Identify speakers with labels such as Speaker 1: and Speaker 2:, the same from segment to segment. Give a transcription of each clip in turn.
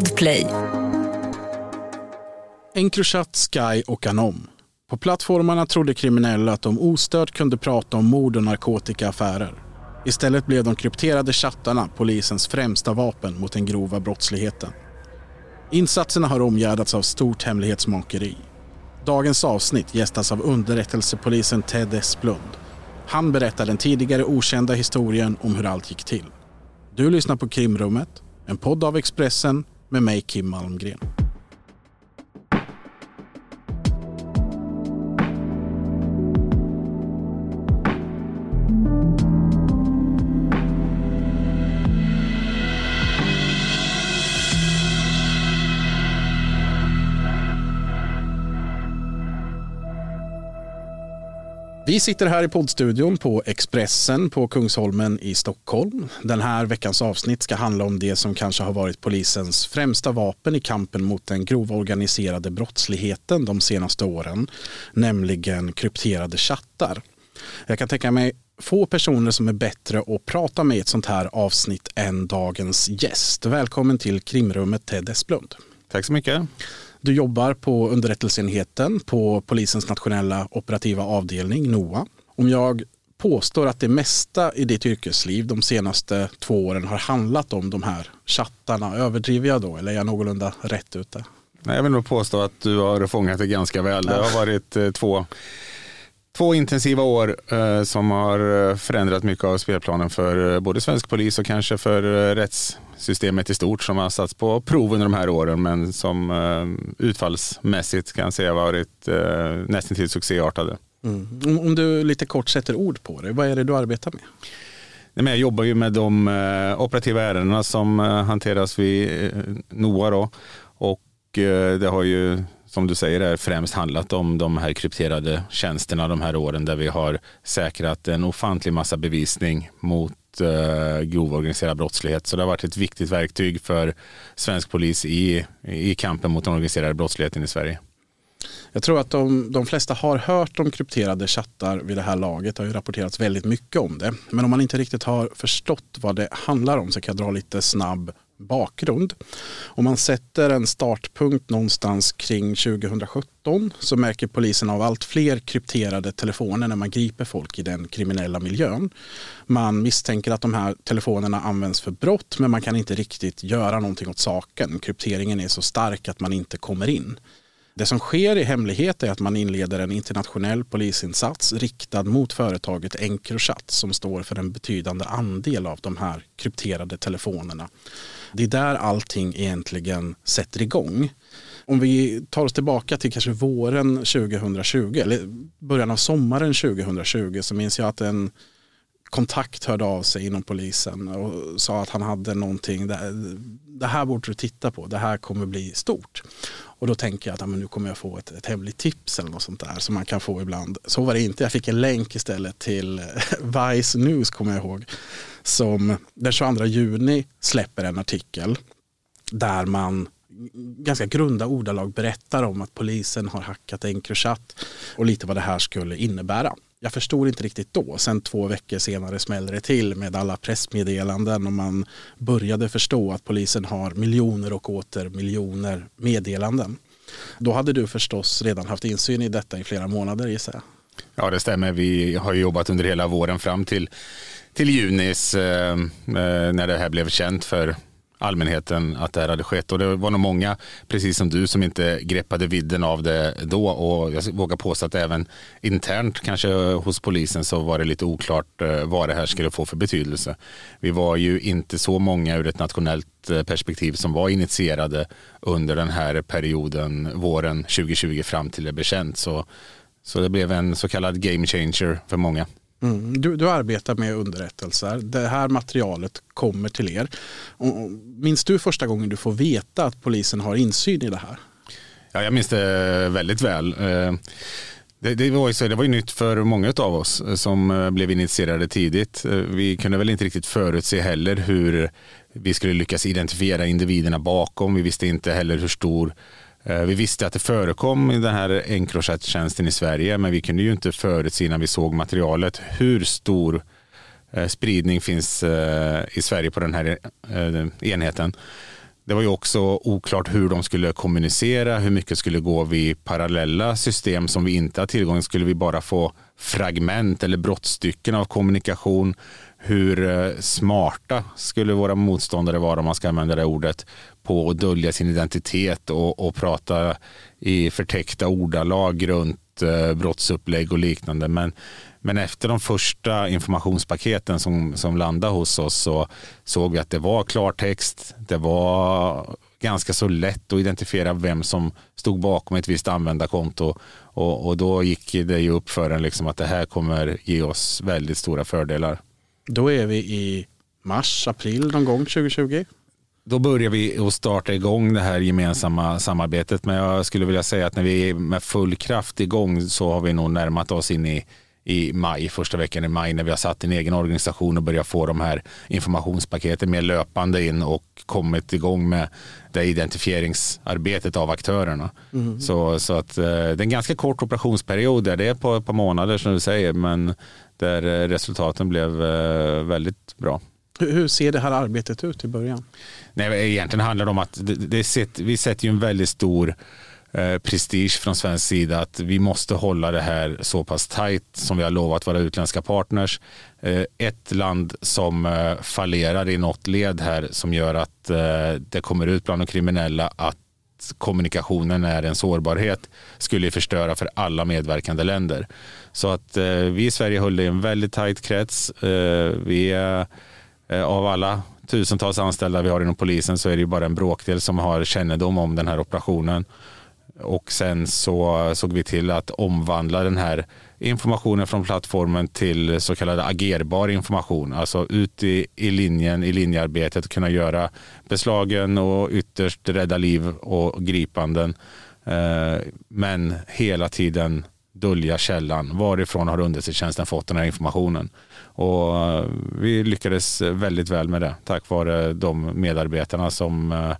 Speaker 1: Podplay.
Speaker 2: Encrochat, Sky och Anom. På plattformarna trodde kriminella att de ostört kunde prata om mord och narkotikaaffärer. Istället blev de krypterade chattarna polisens främsta vapen mot den grova brottsligheten. Insatserna har omgärdats av stort hemlighetsmakeri. Dagens avsnitt gästas av underrättelsepolisen Ted Esplund. Han berättar den tidigare okända historien om hur allt gick till. Du lyssnar på Krimrummet, en podd av Expressen med mig Kim Malmgren. Vi sitter här i poddstudion på Expressen på Kungsholmen i Stockholm. Den här veckans avsnitt ska handla om det som kanske har varit polisens främsta vapen i kampen mot den grova organiserade brottsligheten de senaste åren, nämligen krypterade chattar. Jag kan tänka mig få personer som är bättre att prata med i ett sånt här avsnitt än dagens gäst. Välkommen till krimrummet Ted Esplund.
Speaker 3: Tack så mycket.
Speaker 2: Du jobbar på underrättelseenheten på polisens nationella operativa avdelning, NOA. Om jag påstår att det mesta i ditt yrkesliv de senaste två åren har handlat om de här chattarna, överdriver jag då eller är jag någorlunda rätt ute?
Speaker 3: Jag vill nog påstå att du har fångat det ganska väl. Det har varit eh, två Två intensiva år eh, som har förändrat mycket av spelplanen för eh, både svensk polis och kanske för eh, rättssystemet i stort som har satts på prov under de här åren men som eh, utfallsmässigt kan säga varit eh, nästan till succéartade.
Speaker 2: Mm. Om, du lite kort sätter ord på det, vad är det du arbetar med?
Speaker 3: Nej, men jag jobbar ju med de eh, operativa ärendena som eh, hanteras vid eh, NOA då. och eh, det har ju som du säger är främst handlat om de här krypterade tjänsterna de här åren där vi har säkrat en ofantlig massa bevisning mot eh, grov organiserad brottslighet. Så det har varit ett viktigt verktyg för svensk polis i, i kampen mot den organiserade brottsligheten i Sverige.
Speaker 2: Jag tror att de, de flesta har hört om krypterade chattar vid det här laget. Det har ju rapporterats väldigt mycket om det. Men om man inte riktigt har förstått vad det handlar om så kan jag dra lite snabb bakgrund. Om man sätter en startpunkt någonstans kring 2017 så märker polisen av allt fler krypterade telefoner när man griper folk i den kriminella miljön. Man misstänker att de här telefonerna används för brott men man kan inte riktigt göra någonting åt saken. Krypteringen är så stark att man inte kommer in. Det som sker i hemlighet är att man inleder en internationell polisinsats riktad mot företaget Encrochat som står för en betydande andel av de här krypterade telefonerna. Det är där allting egentligen sätter igång. Om vi tar oss tillbaka till kanske våren 2020 eller början av sommaren 2020 så minns jag att en kontakt hörde av sig inom polisen och sa att han hade någonting, det här borde du titta på, det här kommer bli stort. Och då tänker jag att ja, men nu kommer jag få ett, ett hemligt tips eller något sånt där som man kan få ibland. Så var det inte, jag fick en länk istället till Vice News kommer jag ihåg. Som den 22 juni släpper en artikel där man ganska grunda ordalag berättar om att polisen har hackat Encrochat och lite vad det här skulle innebära. Jag förstod inte riktigt då. Sen två veckor senare smällde det till med alla pressmeddelanden och man började förstå att polisen har miljoner och åter miljoner meddelanden. Då hade du förstås redan haft insyn i detta i flera månader gissar jag.
Speaker 3: Ja det stämmer. Vi har jobbat under hela våren fram till, till junis eh, eh när det här blev känt för allmänheten att det här hade skett. Och det var nog många, precis som du, som inte greppade vidden av det då. Och jag vågar påstå att även internt, kanske hos polisen, så var det lite oklart eh, vad det här skulle få för betydelse. Vi var ju inte så många ur ett nationellt eh, perspektiv som var initierade under den här perioden, våren 2020 fram till det blev känt. Så, så det blev en så kallad game changer för många.
Speaker 2: Mm. Du, du arbetar med underrättelser. Det här materialet kommer till er. minns du första gången du får veta att polisen har insyn i det här?
Speaker 3: Ja, jag minns det väldigt väl. Eh, det, det, var ju så, det var ju nytt för många av oss eh, som eh, blev initierade tidigt. Vi kunde väl inte riktigt förutse heller hur vi skulle lyckas identifiera individerna bakom. Vi visste inte heller hur stor Eh, vi visste att det förekom i den här Encrochat-tjänsten i Sverige, men vi kunde ju inte förutse när vi såg materialet hur stor eh, spridning finns eh, i Sverige på den här enheten. Det var ju också oklart hur de skulle kommunicera, hur mycket skulle gå vid parallella system som vi inte har tillgång till. Skulle vi bara få fragment eller brottstycken av kommunikation? Hur eh, smarta skulle våra motståndare vara, om man ska använda det ordet, på att dölja sin identitet och, och prata i förtäckta ordalag runt eh, brottsupplägg och liknande. Men men efter de första informationspaketen som, som landade hos oss så såg vi att det var klartext. Det var ganska så lätt att identifiera vem som stod bakom ett visst användarkonto. Och, och då gick det ju upp för en liksom att det här kommer ge oss väldigt stora fördelar.
Speaker 2: Då är vi i mars, april någon gång 2020?
Speaker 3: Då börjar vi att starta igång det här gemensamma samarbetet. Men jag skulle vilja säga att när vi är med full kraft igång så har vi nog närmat oss in i i maj, första veckan i maj när vi har satt en egen organisation och börjat få de här informationspaketen mer löpande in och kommit igång med det identifieringsarbetet av aktörerna. Mm. Så, så att eh, det är en ganska kort operationsperiod där det är på ett par månader som du säger men där eh, resultaten blev eh, väldigt bra.
Speaker 2: Hur ser det här arbetet ut i början?
Speaker 3: Nej, egentligen handlar det om att det, det, vi sätter ju en väldigt stor Eh, prestige från svensk sida att vi måste hålla det här så pass tajt som vi har lovat våra utländska partners. Eh, ett land som eh, fallerar i något led här som gör att eh, det kommer ut bland de kriminella att kommunikationen är en sårbarhet skulle förstöra för alla medverkande länder. Så att eh, vi i Sverige höll det i en väldigt tajt krets. Eh, vi är, av alla tusentals anställda vi har inom polisen så är det bara en bråkdel som har kännedom om den här operationen. Och sen så såg vi till att omvandla den här informationen från plattformen till så kallad agerbar information. Alltså ut i, i linjen, i linjearbetet, kunna göra beslagen och ytterst rädda liv och gripanden. Eh, men hela tiden dölja källan. Varifrån har underrättelsetjänsten fått den här informationen? Och eh, vi lyckades väldigt väl med det tack vare de medarbetarna som eh,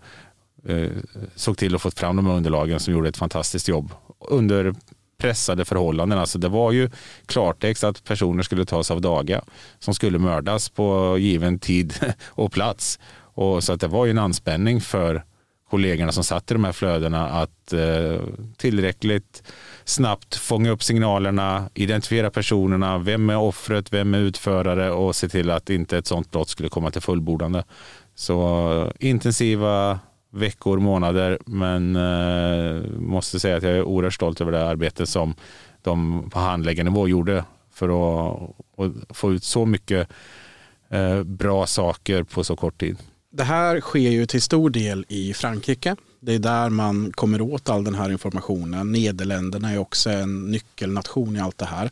Speaker 3: Eh, såg till att få fram de här underlagen som gjorde ett fantastiskt jobb under pressade förhållanden. Alltså det var ju klartext att personer skulle tas av daga som skulle mördas på given tid och plats. Och så att det var ju en anspänning för kollegorna som satt i de här flödena att eh, tillräckligt snabbt fånga upp signalerna, identifiera personerna, vem är offret, vem är utförare och se till att inte ett sådant brott skulle komma till fullbordande. Så eh, intensiva veckor, månader. Men eh, måste säga att jag är oerhört stolt över det arbete som de på handläggarnivå gjorde för att, att få ut så mycket eh, bra saker på så kort tid.
Speaker 2: Det här sker ju till stor del i Frankrike. Det är där man kommer åt all den här informationen. Nederländerna är också en nyckelnation i allt det här.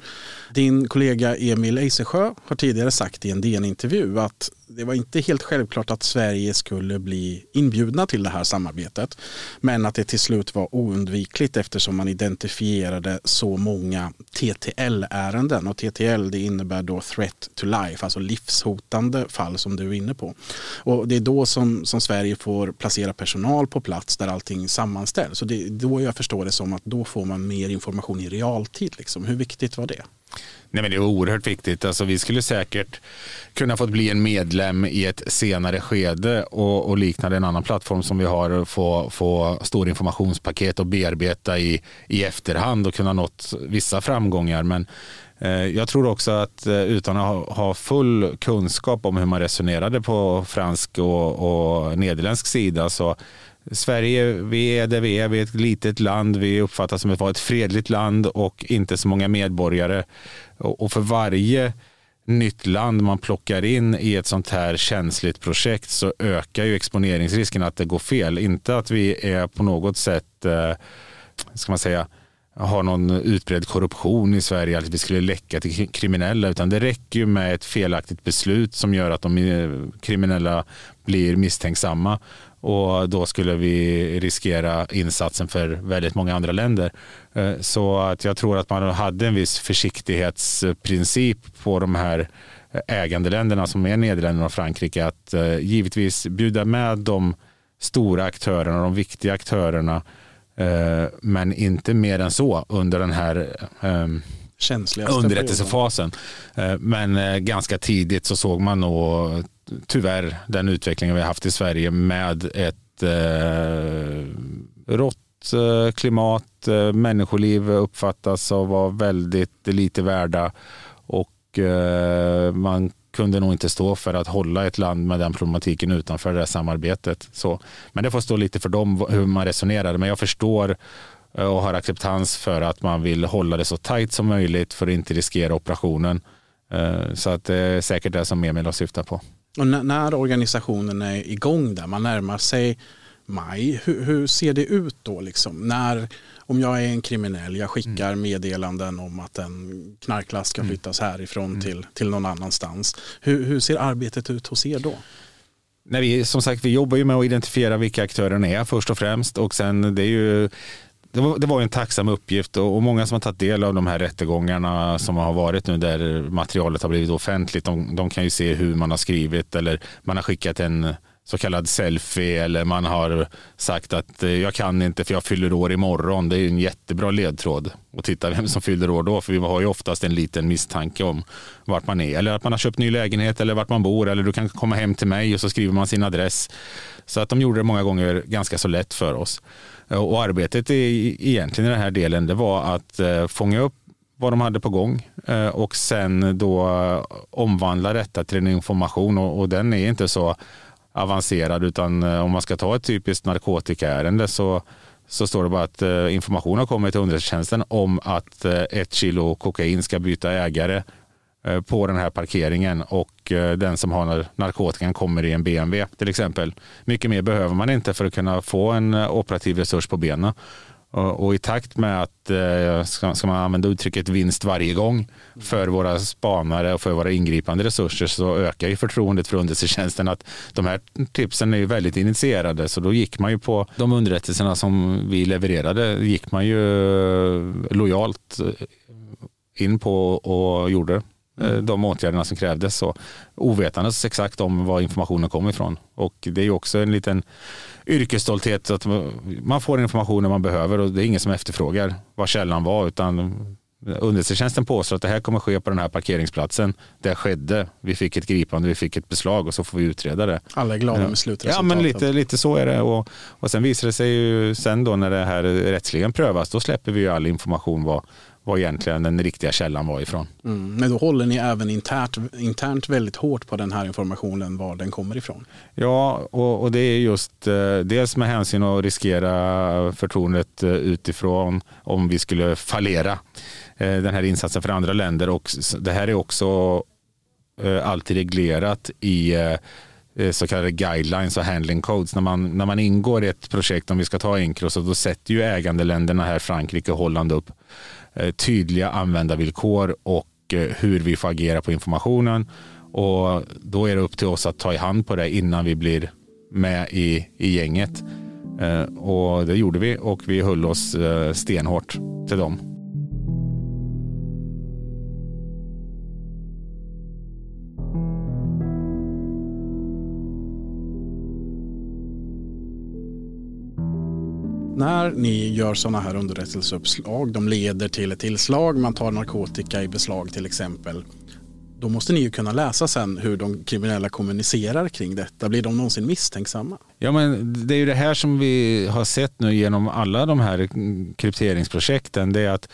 Speaker 2: Din kollega Emil Eisesjö har tidigare sagt i en DN-intervju att det var inte helt självklart att Sverige skulle bli inbjudna till det här samarbetet. Men att det till slut var oundvikligt eftersom man identifierade så många TTL-ärenden. Och TTL det innebär då threat to life, alltså livshotande fall som du är inne på. Och det är då som, som Sverige får placera personal på plats där allting sammanställs. Så det är då jag förstår det som att då får man mer information i realtid. Liksom. Hur viktigt var det?
Speaker 3: Nej, men det är oerhört viktigt. Alltså, vi skulle säkert kunna få bli en medlem i ett senare skede och, och liknande en annan plattform som vi har få, få stora informationspaket och bearbeta i, i efterhand och kunna nått vissa framgångar. Men eh, jag tror också att eh, utan att ha, ha, full kunskap om hur man resonerade på fransk och, och nederländsk sida så Sverige, vi är där vi är, vi är ett litet land, vi uppfattas som att vara ett fredligt land och inte så många medborgare. Och för varje nytt land man plockar in i ett sånt här känsligt projekt så ökar ju exponeringsrisken att det går fel. Inte att vi är på något sätt, eh, ska man säga, har någon utbredd korruption i Sverige, att vi skulle läcka till kriminella, utan det räcker ju med ett felaktigt beslut som gör att de eh, kriminella blir misstänksamma och då skulle vi riskera insatsen för väldigt många andra länder. Eh, så att jag tror att man hade en viss försiktighetsprincip på de här eh, ägandeländerna som är Nederländerna och Frankrike att givetvis bjuda med de stora aktörerna, de viktiga aktörerna men inte mer än så under den här ehm, underrättelsefasen. Eh, men eh, ganska tidigt så såg man nog tyvärr den utvecklingen vi haft i Sverige med ett eh, rått klimat, människoliv uppfattas att vara väldigt lite värda och man kunde nog inte stå för att hålla ett land med den problematiken utanför det här samarbetet. Så, men det får stå lite för dem hur man resonerar. Men jag förstår eh, och har acceptans för att man vill hålla det så tajt som möjligt för att inte riskera operationen. Eh, så att det är säkert det som Emil har syftat på.
Speaker 2: Och när organisationen är igång där, man närmar sig maj, hur, hur ser det ut då? Liksom? När om jag är en kriminell, jag skickar mm. meddelanden om att en knarklast ska mm. flyttas härifrån mm. till, till någon annanstans. Hur, hur ser arbetet ut hos er då?
Speaker 3: Nej, vi, som sagt, vi jobbar ju med att identifiera vilka aktörerna är först och främst och sen det är ju det var, det var en tacksam uppgift och, många som har tagit del av de här rättegångarna som har varit nu där materialet har blivit offentligt, de, de kan ju se hur man har skrivit eller man har skickat en så kallad selfie eller man har sagt att eh, jag kan inte för jag fyller år imorgon. Det är en jättebra ledtråd att titta vem som fyller år då. För vi har ju oftast en liten misstanke om vart man är. Eller att man har köpt ny lägenhet eller vart man bor. Eller du kan komma hem till mig och så skriver man sin adress. Så att de gjorde det många gånger ganska så lätt för oss. Eh, och arbetet i, egentligen i den här delen det var att eh, fånga upp vad de hade på gång och sen då omvandla detta till en information och, och den är inte så avancerad utan eh, om man ska ta ett typiskt narkotikaärende så, så står det bara att eh, information har kommit till underrättelsetjänsten om att eh, ett kilo kokain ska byta ägare på den här parkeringen och den som har narkotikan kommer i en BMW till exempel. Mycket mer behöver man inte för att kunna få en operativ resurs på benen. Och, i takt med att, eh, ska, man använda uttrycket vinst varje gång för våra spanare och för våra ingripande resurser så ökar ju förtroendet för underrättelsetjänsten att de här tipsen är ju väldigt initierade. Så då gick man ju på de underrättelserna som vi levererade gick man ju lojalt eh, in på och gjorde mm. de åtgärderna som krävdes. Så, ovetandes exakt om var informationen kom ifrån. Och det är också en liten yrkesstolthet att man får informationen man behöver och det är ingen som efterfrågar vad källan var utan Underrättelsetjänsten påstår att det här kommer ske på den här parkeringsplatsen. Det skedde. Vi fick ett gripande, vi fick ett beslag och så får vi utreda det.
Speaker 2: Alla är glada med slutresultatet.
Speaker 3: Ja, men lite, lite så är det. Och, och sen visar det sig ju sen då när det här rättsligen prövas, då släpper vi ju all information vad, vad egentligen den riktiga källan var ifrån.
Speaker 2: Mm, men då håller ni även internt, internt väldigt hårt på den här informationen, var den kommer ifrån?
Speaker 3: Ja, och, och det är just eh, dels med hänsyn att riskera förtroendet eh, utifrån om vi skulle fallera eh, den här insatsen för andra länder. Och det här är också eh, alltid reglerat i eh, eh, så kallade guidelines och handling codes. När man, när man ingår i ett projekt, om vi ska ta Encros, då sätter ju ägandeländerna här, Frankrike och Holland upp Eh, tydliga användarvillkor och eh, hur vi får agera på informationen. Och då är det upp till oss att ta i hand på det innan vi blir med i, i gänget. Eh, och det gjorde vi och vi höll oss stenhårt till dem.
Speaker 2: När ni gör sådana här underrättelseuppslag, de leder till ett tillslag, man tar narkotika i beslag till exempel. Då måste ni ju kunna läsa sen hur de kriminella kommunicerar kring detta. Blir de någonsin misstänksamma?
Speaker 3: Ja, men det är ju det här som vi har sett nu genom alla de här krypteringsprojekten. Det är att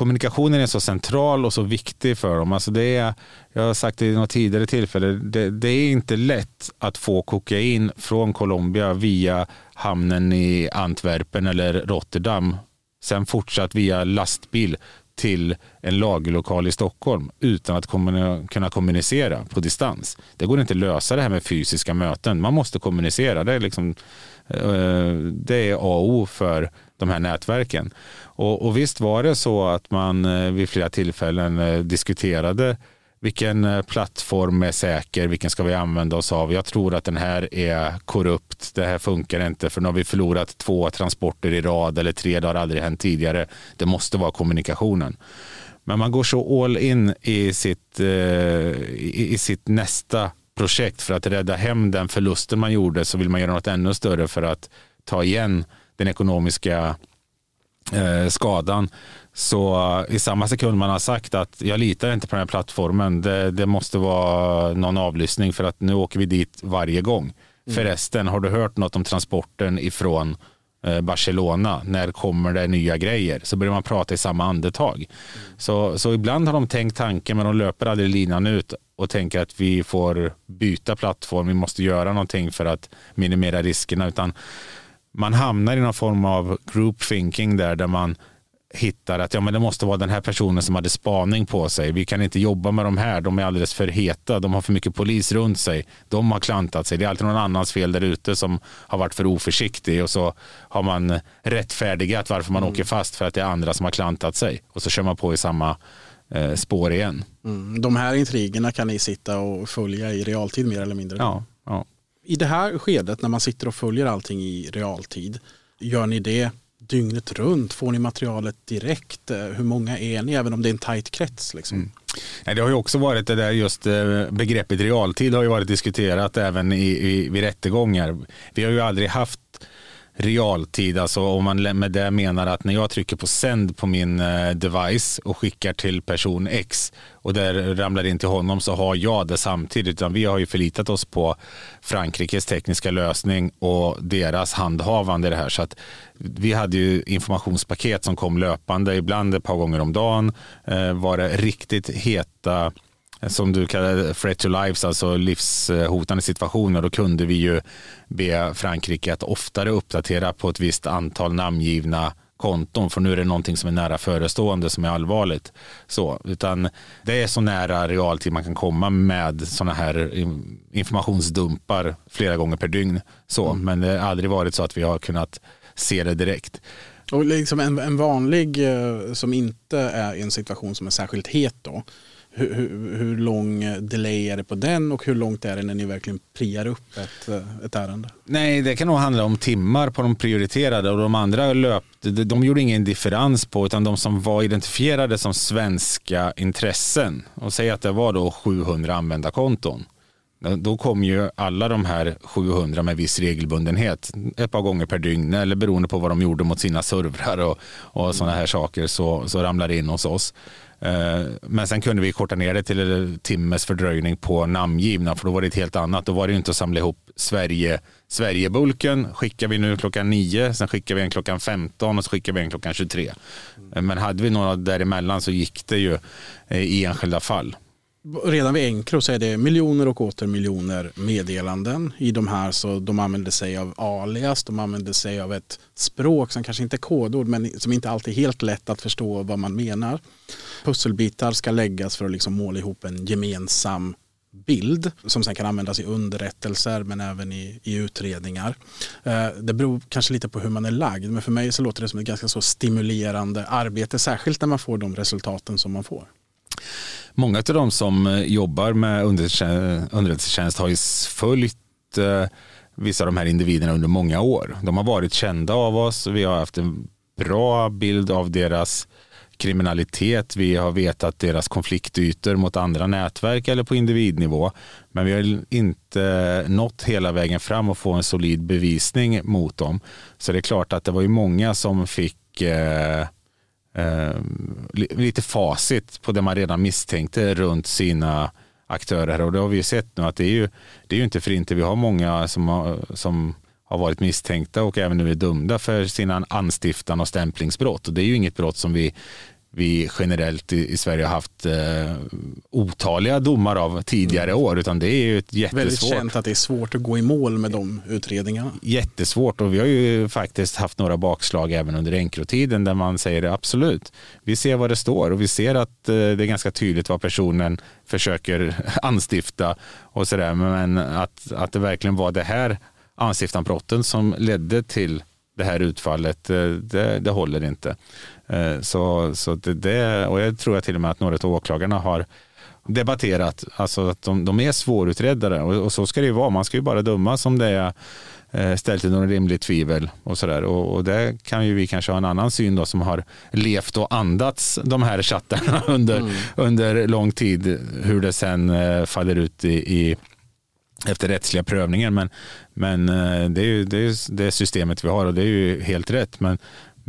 Speaker 3: kommunikationen är så central och så viktig för dem. Alltså det är, jag har sagt det i något tidigare tillfälle, det, det, är inte lätt att få kokain från Colombia via hamnen i Antwerpen eller Rotterdam, sen fortsatt via lastbil till en lagerlokal i Stockholm utan att kunna kommunicera på distans. Det går inte att lösa det här med fysiska möten. Man måste kommunicera. Det är liksom eh, det är A och O för de här nätverken. Och, och visst var det så att man eh, vid flera tillfällen eh, diskuterade vilken eh, plattform är säker, vilken ska vi använda oss av? Jag tror att den här är korrupt, det här funkar inte för nu har vi förlorat två transporter i rad eller tre, det har aldrig hänt tidigare. Det måste vara kommunikationen. Men man går så all in i sitt, i sitt nästa projekt för att rädda hem den förlusten man gjorde så vill man göra något ännu större för att ta igen den ekonomiska eh, skadan. Så i samma sekund man har sagt att jag litar inte på den här plattformen, det, det måste vara någon avlyssning för att nu åker vi dit varje gång. Mm. Förresten, har du hört något om transporten ifrån eh, Barcelona, när kommer det nya grejer? Så börjar man prata i samma andetag. Mm. Så, så ibland har de tänkt tanken men de löper aldrig linan ut och tänker att vi får byta plattform, vi måste göra någonting för att minimera riskerna. Utan man hamnar i någon form av group thinking där, där man hittar att ja, men det måste vara den här personen som hade spaning på sig. Vi kan inte jobba med de här, de är alldeles för heta, de har för mycket polis runt sig, de har klantat sig. Det är alltid någon annans fel där ute som har varit för oförsiktig och så har man rättfärdigat varför man mm. åker fast för att det är andra som har klantat sig och så kör man på i samma eh, spår igen.
Speaker 2: Mm. De här intrigerna kan ni sitta och följa i realtid mer eller mindre?
Speaker 3: Ja. ja.
Speaker 2: I det här skedet när man sitter och följer allting i realtid, gör ni det dygnet runt? Får ni materialet direkt? Eh, hur många är ni, även om det är en tajt krets? Liksom? Mm.
Speaker 3: Det har ju också varit det där just eh, begreppet realtid har ju varit diskuterat även i, i, vid rättegångar. Vi har ju aldrig haft realtid, alltså om man med det menar att när jag trycker på sänd på min eh, device och skickar till person X och där ramlar in till honom så har jag det samtidigt. Utan vi har ju förlitat oss på Frankrikes tekniska lösning och deras handhavande i det här. Så att vi hade ju informationspaket som kom löpande, ibland ett par gånger om dagen. Eh, var det riktigt heta som du kallar threat to lives, alltså livshotande situationer, då kunde vi ju be Frankrike att oftare uppdatera på ett visst antal namngivna konton, för nu är det någonting som är nära förestående som är allvarligt. Så, utan det är så nära realtid man kan komma med sådana här informationsdumpar flera gånger per dygn. Så, mm. Men det har aldrig varit så att vi har kunnat se det direkt.
Speaker 2: Och liksom en, en vanlig eh, som inte är i en situation som är särskilt het då, hur, hur, hur, lång delay är det på den och hur långt är det när ni verkligen priar upp ett, eh, ett ärende?
Speaker 3: Nej, det kan nog handla om timmar på de prioriterade och de andra löpte, de gjorde ingen differens på utan de som var identifierade som svenska intressen och säg att det var då 700 användarkonton. Då kom ju alla de här 700 med viss regelbundenhet ett par gånger per dygn eller beroende på vad de gjorde mot sina servrar och, och sådana här saker så, så ramlar det in hos oss. Eh, men sen kunde vi korta ner det till en timmes fördröjning på namngivna för då var det ett helt annat. Då var det inte att samla ihop Sverige, Sverigebulken skickar vi nu klockan 9, sen skickar vi en klockan 15 och så skickar vi en klockan 23. Eh, men hade vi några däremellan så gick det ju eh, i enskilda fall
Speaker 2: redan vid Encro så är det miljoner och åter miljoner meddelanden i de här så de använder sig av alias, de använder sig av ett språk som kanske inte är kodord men som inte alltid är helt lätt att förstå vad man menar. Pusselbitar ska läggas för att liksom måla ihop en gemensam bild som sen kan användas i underrättelser men även i, i utredningar. Eh, det beror kanske lite på hur man är lagd men för mig så låter det som ett ganska så stimulerande arbete särskilt när man får de resultaten som man får.
Speaker 3: Många av de som eh, jobbar med underrättelsetjänst har ju följt eh, vissa av de här individerna under många år. De har varit kända av oss. Vi har haft en bra bild av deras kriminalitet. Vi har vetat deras konfliktytor mot andra nätverk eller på individnivå. Men vi har inte nått hela vägen fram och få en solid bevisning mot dem. Så det är klart att det var ju många som fick eh, Ehm, lite facit på det man redan misstänkte runt sina aktörer. Och det har vi ju sett nu att det är ju, det är ju inte för inte. Vi har många som har, som har varit misstänkta och även nu är dömda för sina anstiftan och stämplingsbrott. Och det är ju inget brott som vi vi generellt i, Sverige har haft eh, otaliga domar av tidigare mm. år. Utan det är ju ett jättesvårt.
Speaker 2: Väldigt känt att det är svårt att gå i mål med de utredningarna.
Speaker 3: Jättesvårt och vi har ju faktiskt haft några bakslag även under enkrotiden där man säger absolut. Vi ser vad det står och vi ser att eh, det är ganska tydligt vad personen försöker anstifta och sådär. Men att, att det verkligen var det här anstiftanbrotten som ledde till det här utfallet, eh, det, det håller inte. Eh, så, så det, det, och jag tror till och med att några av åklagarna har debatterat, alltså att de, de är svårutredare och, och, så ska det ju vara. Man ska ju bara döma som det är eh, ställt i någon rimligt tvivel och sådär. Och, och det kan ju vi kanske ha en annan syn då som har levt och andats de här chattarna under, mm. under lång tid. Hur det sen faller ut i, i efter rättsliga prövningar. Men, men eh, det är ju det, är det systemet vi har och det är ju helt rätt. Men,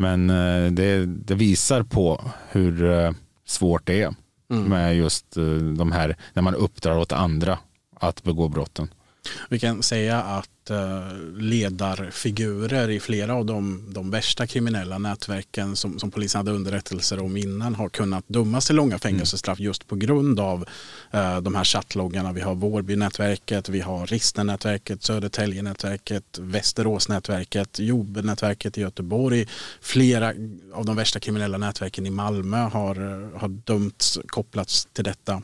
Speaker 3: men eh, det, det visar på hur eh, svårt det är mm. med just de här, när man uppdrar åt andra att begå brotten.
Speaker 2: Vi kan säga att Eh, ledarfigurer i flera av de, de värsta kriminella nätverken som, som polisen hade underrättelser om innan har kunnat dömas till långa fängelsestraff mm. just på grund av Eh, de här chattloggarna. Vi har Vårbynätverket, vi har Ristnernätverket, Södertäljenätverket, Västeråsnätverket, Jobbnätverket i Göteborg. Flera av de värsta kriminella nätverken i Malmö har, har dömts kopplats till detta.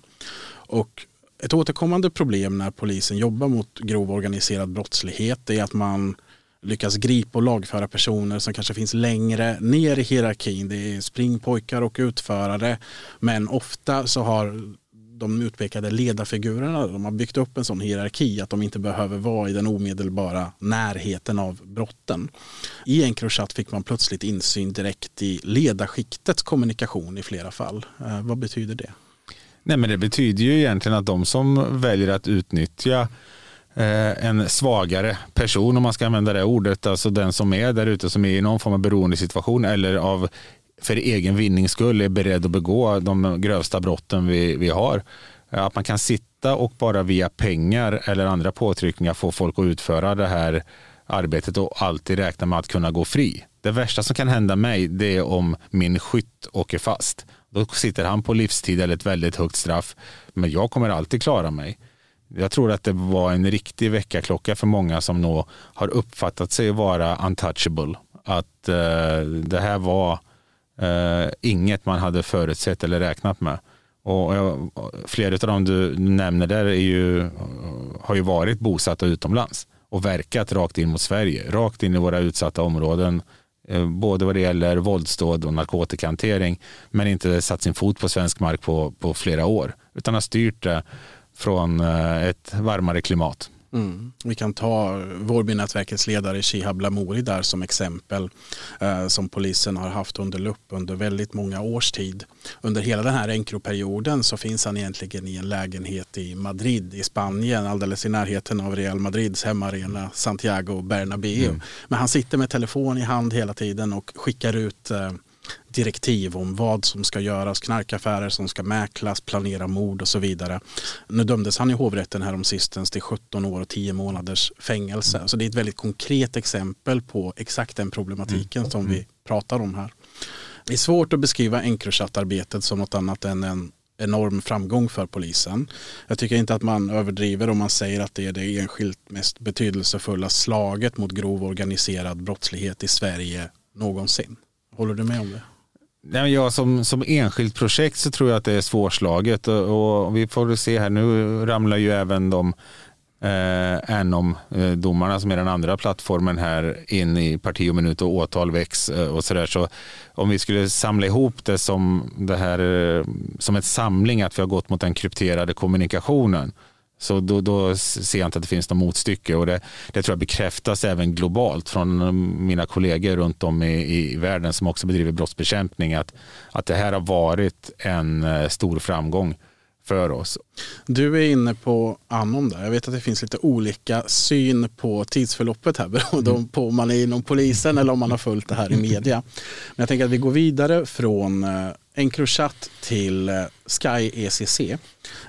Speaker 2: Och ett återkommande problem när polisen jobbar mot grov organiserad brottslighet är att man lyckas gripa och lagföra personer som kanske finns längre ner i hierarkin. Det är springpojkar och utförare. Men ofta så har de utpekade ledarfigurerna de har byggt upp en sån hierarki att de inte behöver vara i den omedelbara närheten av brotten. I Encrochat fick man plötsligt insyn direkt i ledarskiktets kommunikation i flera fall. Eh, vad betyder det?
Speaker 3: Nej, men det betyder ju egentligen att de som väljer att utnyttja eh, en svagare person, om man ska använda det ordet, alltså den som är där ute som är i någon form av beroendesituation eller av för egen vinnings skull är beredd att begå de grövsta brotten vi, vi har. Att man kan sitta och bara via pengar eller andra påtryckningar få folk att utföra det här arbetet och alltid räkna med att kunna gå fri. Det värsta som kan hända mig det är om min skytt åker fast. Då sitter han på livstid eller ett väldigt högt straff. Men jag kommer alltid klara mig. Jag tror att det var en riktig väckarklocka för många som nog har uppfattat sig vara untouchable. Att eh, det här var eh, inget man hade förutsett eller räknat med. Och, jag, flera av dem du nämner där är ju, har ju varit bosatta utomlands och verkat rakt in mot Sverige, rakt in i våra utsatta områden eh, både vad det gäller våldsdåd och narkotikahantering, men inte satt sin fot på svensk mark på, på flera år, utan har styrt det från eh, ett varmare klimat.
Speaker 2: Mm. Vi kan ta Vårbynätverkets ledare Shihab Lamouri där som exempel eh, som polisen har haft under lupp under väldigt många års tid. Under hela den här enkroperioden så finns han egentligen i en lägenhet i Madrid i Spanien alldeles i närheten av Real Madrids hemmaarena Santiago Bernabéu. Mm. Men han sitter med telefon i hand hela tiden och skickar ut eh, direktiv om vad som ska göras, knarkaffärer som ska mäklas, planera mord och så vidare. Nu dömdes han i hovrätten här om sistens till 17 år och 10 månaders fängelse. Så det är ett väldigt konkret exempel på exakt den problematiken mm. som vi mm. pratar om här. Det är svårt att beskriva Encrochat-arbetet som något annat än en enorm framgång för polisen. Jag tycker inte att man överdriver om man säger att det är det enskilt mest betydelsefulla slaget mot grov organiserad brottslighet i Sverige någonsin. Håller du med om det?
Speaker 3: Nej, ja, som, som enskilt projekt så tror jag att det är svårslaget och, och vi får se här, nu ramlar ju även de eh, Anom-domarna eh, som är den andra plattformen här in i parti och minut och åtal väcks eh, och sådär. Så om vi skulle samla ihop det som det här eh, som ett samling att vi har gått mot den krypterade kommunikationen så då, då, ser jag inte att det finns något motstycke och det, det tror jag bekräftas även globalt från mina kollegor runt om i, i världen som också bedriver brottsbekämpning att, att det här har varit en eh, stor framgång för oss.
Speaker 2: Du är inne på Anon där. Jag vet att det finns lite olika syn på tidsförloppet här beroende mm. på om man är inom polisen eller om man har följt det här i media. Men jag tänker att vi går vidare från en Encrochat till eh, Sky ECC.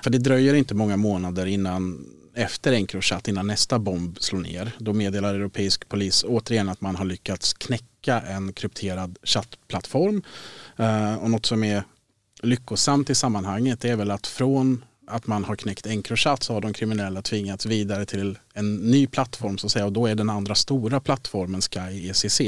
Speaker 2: För det dröjer inte många månader innan efter Encrochat, innan nästa bomb slår ner. Då meddelar europeisk polis återigen att man har lyckats knäcka en krypterad chattplattform. Eh, och något som är lyckosamt i sammanhanget är väl att från att man har knäckt Encrochat så har de kriminella tvingats vidare till en ny plattform så att säga och då är den andra stora plattformen Sky ECC.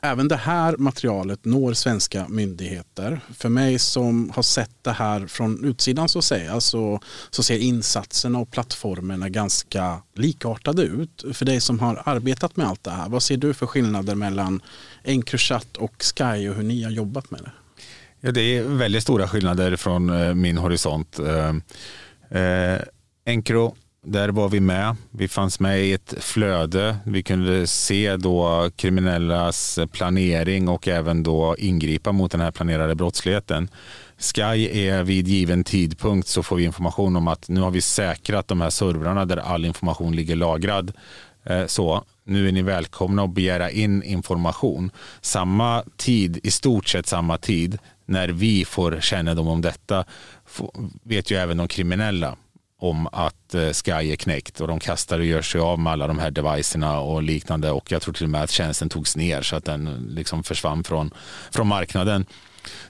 Speaker 2: Även det här materialet når svenska myndigheter. För mig som har sett det här från utsidan så, säga, så, alltså, så ser insatserna och plattformarna ganska likartade ut. För dig som har arbetat med allt det här, vad ser du för skillnader mellan Encrochat och Sky och hur ni har jobbat med det?
Speaker 3: Ja, det är väldigt stora skillnader från eh, min horisont. Eh, eh Encro där var vi med. Vi fanns med i ett flöde. Vi kunde se då kriminellas planering och även då ingripa mot den här planerade brottsligheten. Sky är vid given tidpunkt så får vi information om att nu har vi säkrat de här servrarna där all information ligger lagrad. Eh, så nu är ni välkomna att begära in information. Samma tid, i stort sett samma tid, när vi får kännedom om detta vet ju även de kriminella om att eh, Sky är knäckt och de kastar och gör sig av med alla de här devicerna och liknande och jag tror till och med att tjänsten togs ner så att den eh, liksom försvann från, från marknaden.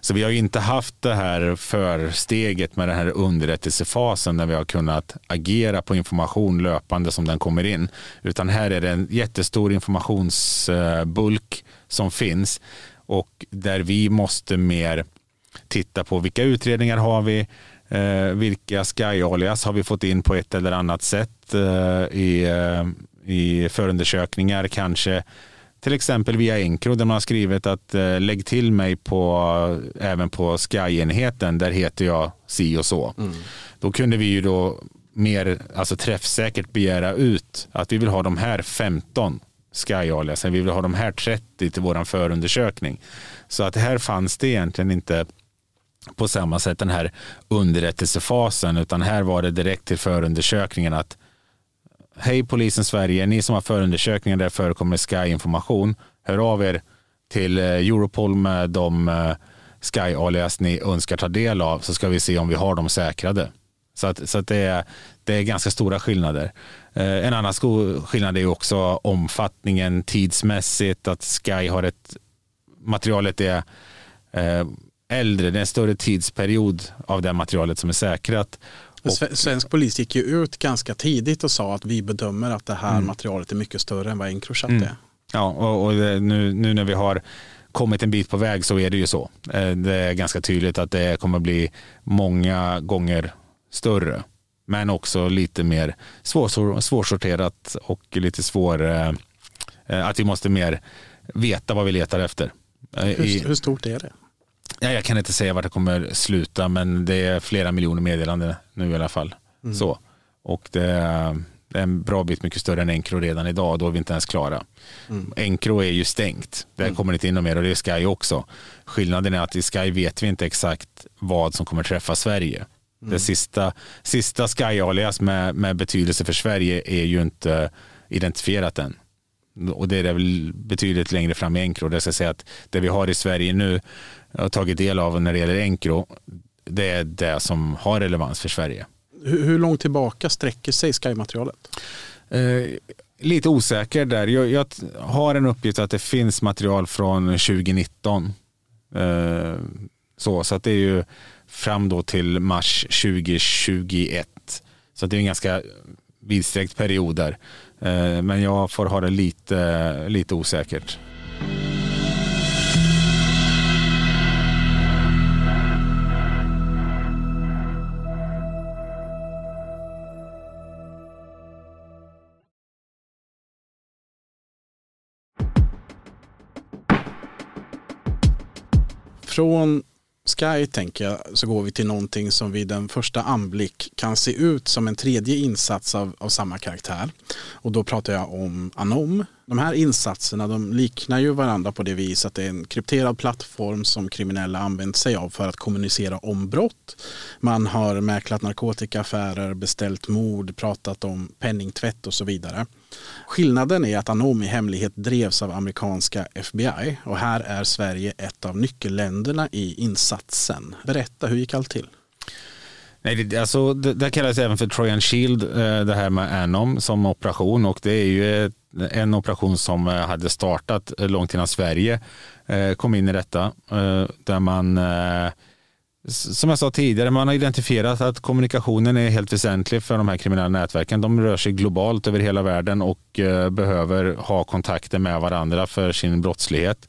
Speaker 3: Så vi har inte haft det här försteget med den här underrättelsefasen där vi har kunnat agera på information löpande som den kommer in. Utan här är det en jättestor informationsbulk eh, som finns och där vi måste mer titta på vilka utredningar har vi, Eh, vilka Sky-alias har vi fått in på ett eller annat sätt eh, i, eh, i förundersökningar kanske till exempel via Encro där man har skrivit att eh, lägg till mig på, även på Sky-enheten, där heter jag si och så. Mm. Då kunde vi ju då mer alltså träffsäkert begära ut att vi vill ha de här 15 Sky-aliasen, vi vill ha de här 30 till vår förundersökning. Så att här fanns det egentligen inte på samma sätt den här underrättelsefasen utan här var det direkt till förundersökningen att Hej polisen Sverige, ni som har förundersökningar där förekommer Sky-information, hör av er till eh, Europol med de eh, Sky-alias ni önskar ta del av så ska vi se om vi har dem säkrade. Så, att, så att det, är, det är ganska stora skillnader. Eh, en annan skillnad är också omfattningen tidsmässigt, att Sky har ett materialet är äldre, det är en större tidsperiod av det materialet som är säkrat.
Speaker 2: Svensk polis gick ju ut ganska tidigt och sa att vi bedömer att det här mm. materialet är mycket större än vad Encrochat mm. är.
Speaker 3: Ja, och, och nu, nu när vi har kommit en bit på väg så är det ju så. Eh, det är ganska tydligt att det kommer bli många gånger större. Men också lite mer svår, svårsorterat och lite svår eh, eh, att vi måste mer veta vad vi letar efter.
Speaker 2: Hur, hur stort är det?
Speaker 3: Ja, jag kan inte säga vart det kommer sluta, men det är flera miljoner meddelanden nu i alla fall. Mm. Så. Och det är, det är, en bra bit mycket större än Encro redan idag. Då är vi inte ens klara. Mm. Encro är ju stängt. Där mm. kommer inte in något mer och det är Sky också. Skillnaden är att i Sky vet vi inte exakt vad som kommer träffa Sverige. Mm. Det sista, sista Sky-alias med, med betydelse för Sverige är ju inte identifierat än och det är väl betydligt längre fram i Encro. Det ska säga att det vi har i Sverige nu och tagit del av när det gäller Encro, det är det som har relevans för Sverige.
Speaker 2: Hur, hur långt tillbaka sträcker sig Sky-materialet?
Speaker 3: Eh, lite osäker där. Jag, jag, har en uppgift att det finns material från 2019. Eh, så, så att det är ju fram då till mars 2021. Så det är en ganska vidsträckt period där. Eh, men jag får ha det lite, lite osäkert.
Speaker 2: Från Sky tänker jag så går vi till någonting som vid en första anblick kan se ut som en tredje insats av, av samma karaktär. Och då pratar jag om Anom. De här insatserna de liknar ju varandra på det vis att det är en krypterad plattform som kriminella använt sig av för att kommunicera om brott. Man har mäklat narkotikaaffärer, beställt mord, pratat om penningtvätt och så vidare. Skillnaden är att Anom i hemlighet drevs av amerikanska FBI och här är Sverige ett av nyckelländerna i insatsen. Berätta, hur gick allt till?
Speaker 3: Nej, det, alltså, det, det kallas även för Trojan Shield, eh, det här med Anom som operation och det är ju eh, en operation som eh, hade startat långt innan Sverige kom in i detta. Där man som jag sa tidigare, man har identifierat att kommunikationen är helt väsentlig för de här kriminella nätverken. De rör sig globalt över hela världen och eh, behöver ha kontakter med varandra för sin brottslighet.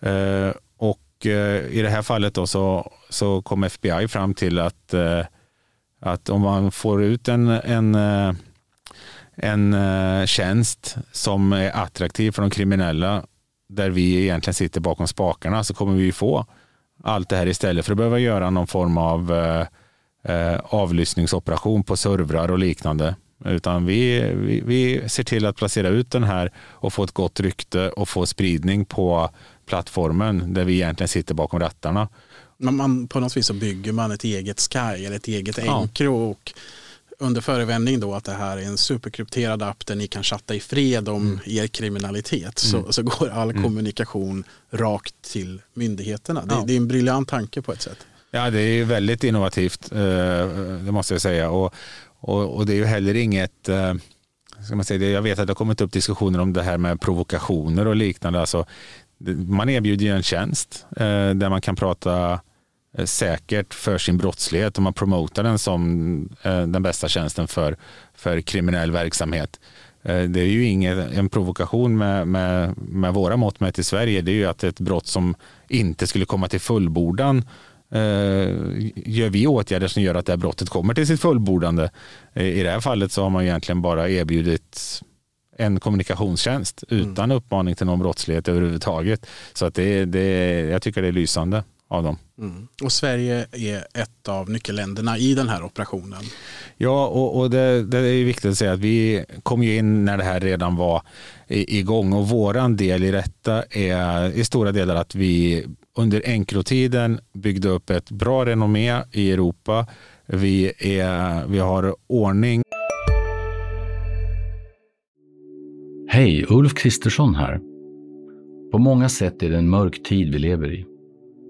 Speaker 3: Eh, och eh, i det här fallet då så, så kom FBI fram till att, att om man får ut en, en, en tjänst som är attraktiv för de kriminella där vi egentligen sitter bakom spakarna så kommer vi få allt det här istället för att behöva göra någon form av eh, eh, avlyssningsoperation på servrar och liknande. Utan vi, vi, vi, ser till att placera ut den här och få ett gott rykte och få spridning på plattformen där vi egentligen sitter bakom rattarna.
Speaker 2: Man, på något vis så bygger man ett eget Sky eller ett eget Encro ja. och under förevändning då att det här är en superkrypterad app där ni kan chatta i fred om mm. er kriminalitet så, mm. så går all mm. kommunikation rakt till myndigheterna. Det, ja. det, är en briljant tanke på ett sätt.
Speaker 3: Ja, det är väldigt innovativt, eh, det måste jag säga. Och, och, och det är ju heller inget eh, ska man säga, jag vet att det har kommit upp diskussioner om det här med provokationer och liknande. Alltså, man erbjuder ju en tjänst eh, där man kan prata säkert för sin brottslighet och man promotar den som eh, den bästa tjänsten för, för kriminell verksamhet. Eh, det är ju ingen en provokation med, med, med våra mått mätt i Sverige. Det är ju att ett brott som inte skulle komma till fullbordan gör vi åtgärder som gör att det här brottet kommer till sitt fullbordande. I det här fallet så har man egentligen bara erbjudit en kommunikationstjänst utan mm. uppmaning till någon brottslighet överhuvudtaget. Så att det, det, jag tycker det är lysande av dem.
Speaker 2: Mm. Och Sverige är ett av nyckelländerna i den här operationen.
Speaker 3: Ja, och, och det, det, är viktigt att säga att vi kom ju in när det här redan var igång och våran del i detta är i stora delar att vi under enkrotiden byggde upp ett bra renommé i Europa. Vi, är, vi har ordning.
Speaker 1: Hej, Ulf Kristersson här. På många sätt är det en mörk tid vi lever i.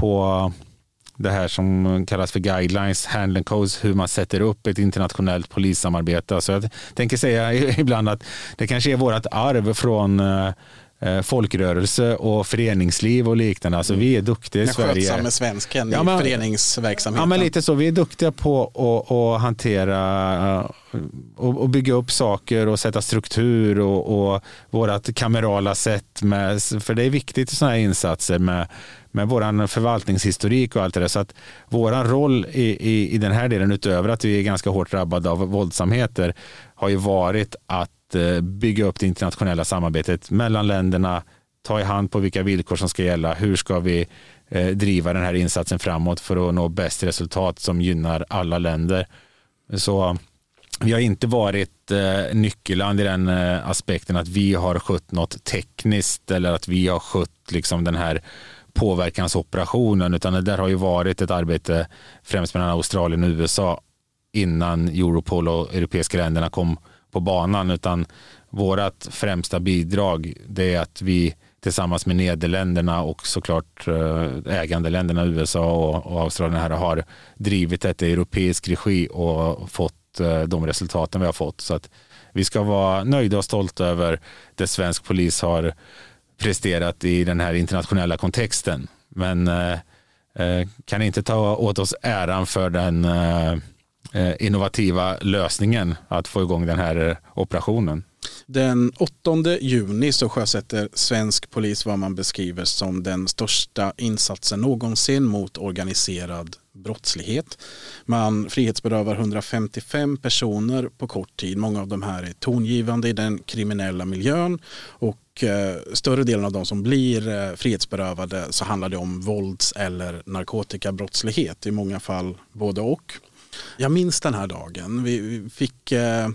Speaker 3: På det här som kallas för guidelines, handling codes, hur man sätter upp ett internationellt polissamarbete. Så jag tänker säga ibland att det kanske är vårt arv från eh, folkrörelse och föreningsliv och liknande. Alltså vi är duktiga i Den Sverige.
Speaker 2: Skötsamme svensken ja, men, i föreningsverksamheten.
Speaker 3: Ja, men lite så. Vi är duktiga på att, att hantera och, och, bygga upp saker och sätta struktur och, och vårt kamerala sätt. Med, för det är viktigt i sådana här insatser med med vår förvaltningshistorik och allt det där. Så att vår roll i, i, i den här delen, utöver att vi är ganska hårt drabbade av våldsamheter, har ju varit att Eh, bygga upp det internationella samarbetet mellan länderna, ta i hand på vilka villkor som ska gälla, hur ska vi eh, driva den här insatsen framåt för att nå bäst resultat som gynnar alla länder. Så vi har inte varit eh, nyckelland i den aspekten att vi har skött något tekniskt eller att vi har skött liksom den här påverkansoperationen utan det där har ju varit ett arbete främst mellan Australien och USA innan Europol och europeiska länderna kom på banan utan vårt främsta bidrag det är att vi tillsammans med Nederländerna och såklart eh, ägandeländerna USA och Australien här har drivit detta i europeisk regi och fått eh, de resultaten vi har fått. Så att vi ska vara nöjda och stolta över det svensk polis har presterat i den här internationella kontexten. Men eh, eh kan inte ta åt oss äran för den eh Eh, innovativa lösningen att få igång den här eh, operationen.
Speaker 2: Den 8 juni så sjösätter svensk polis vad man beskriver som den största insatsen någonsin mot organiserad brottslighet. Man frihetsberövar 155 personer på kort tid. Många av de här är tongivande i den kriminella miljön och eh, större delen av de som blir eh, frihetsberövade så handlar det om vålds eller narkotikabrottslighet. I många fall både och. Jag minns den här dagen. Vi fick eh,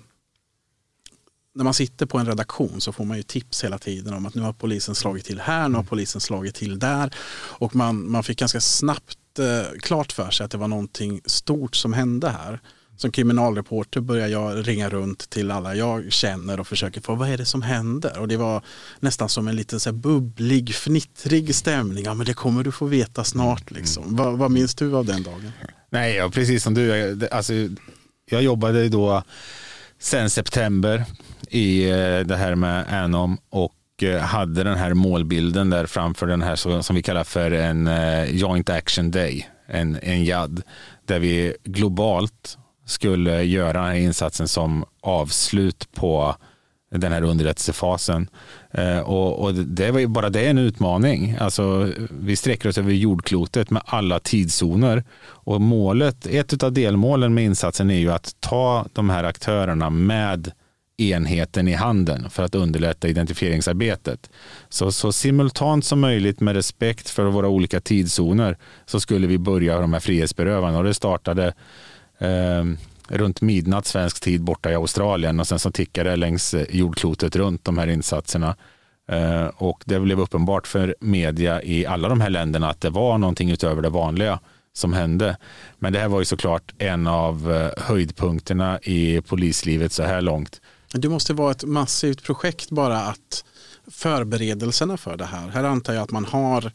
Speaker 2: när man sitter på en redaktion så får man ju tips hela tiden om att nu har polisen slagit till här, nu har polisen slagit till där. Och man, man fick ganska snabbt eh, klart för sig att det var någonting stort som hände här. Som kriminalreporter börjar jag ringa runt till alla jag känner och försöker få vad är det som händer? Och det var nästan som en liten så bubblig, fnittrig stämning. Ja, men det kommer du få veta snart. Liksom. Mm. Vad, vad minns du av den dagen?
Speaker 3: Nej, ja, precis som du. Alltså, jag jobbade då sen september i eh, det här med Anom och eh, hade den här målbilden där framför den här som vi kallar för en eh, Joint Action Day, en, en JAD, där vi globalt skulle göra insatsen som avslut på den här underrättelsefasen. Eh, och, och det var ju bara det en utmaning. Alltså, vi sträcker oss över jordklotet med alla tidszoner. Och målet, ett av delmålen med insatsen är ju att ta de här aktörerna med enheten i handen för att underlätta identifieringsarbetet. Så, så simultant som möjligt med respekt för våra olika tidszoner så skulle vi börja de här frihetsberövandena och det startade eh, runt midnatt svensk tid borta i Australien och sen så tickade det längs eh, jordklotet runt de här insatserna. Eh, och det blev uppenbart för media i alla de här länderna att det var någonting utöver det vanliga som hände. Men det här var ju såklart en av eh, höjdpunkterna i polislivet så här långt.
Speaker 2: Det måste vara ett massivt projekt bara att förberedelserna för det här. Här antar jag att man har,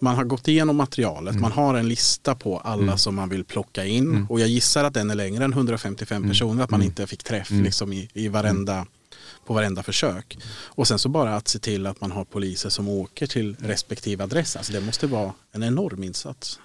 Speaker 2: man har gått igenom materialet, mm. man har en lista på alla mm. som man vill plocka in mm. och jag gissar att den är längre än 155 mm. personer, att man mm. inte fick träff mm. liksom i, i varenda, på varenda försök. Och sen så bara att se till att man har poliser som åker till respektive adress. Alltså det måste vara en enorm insats.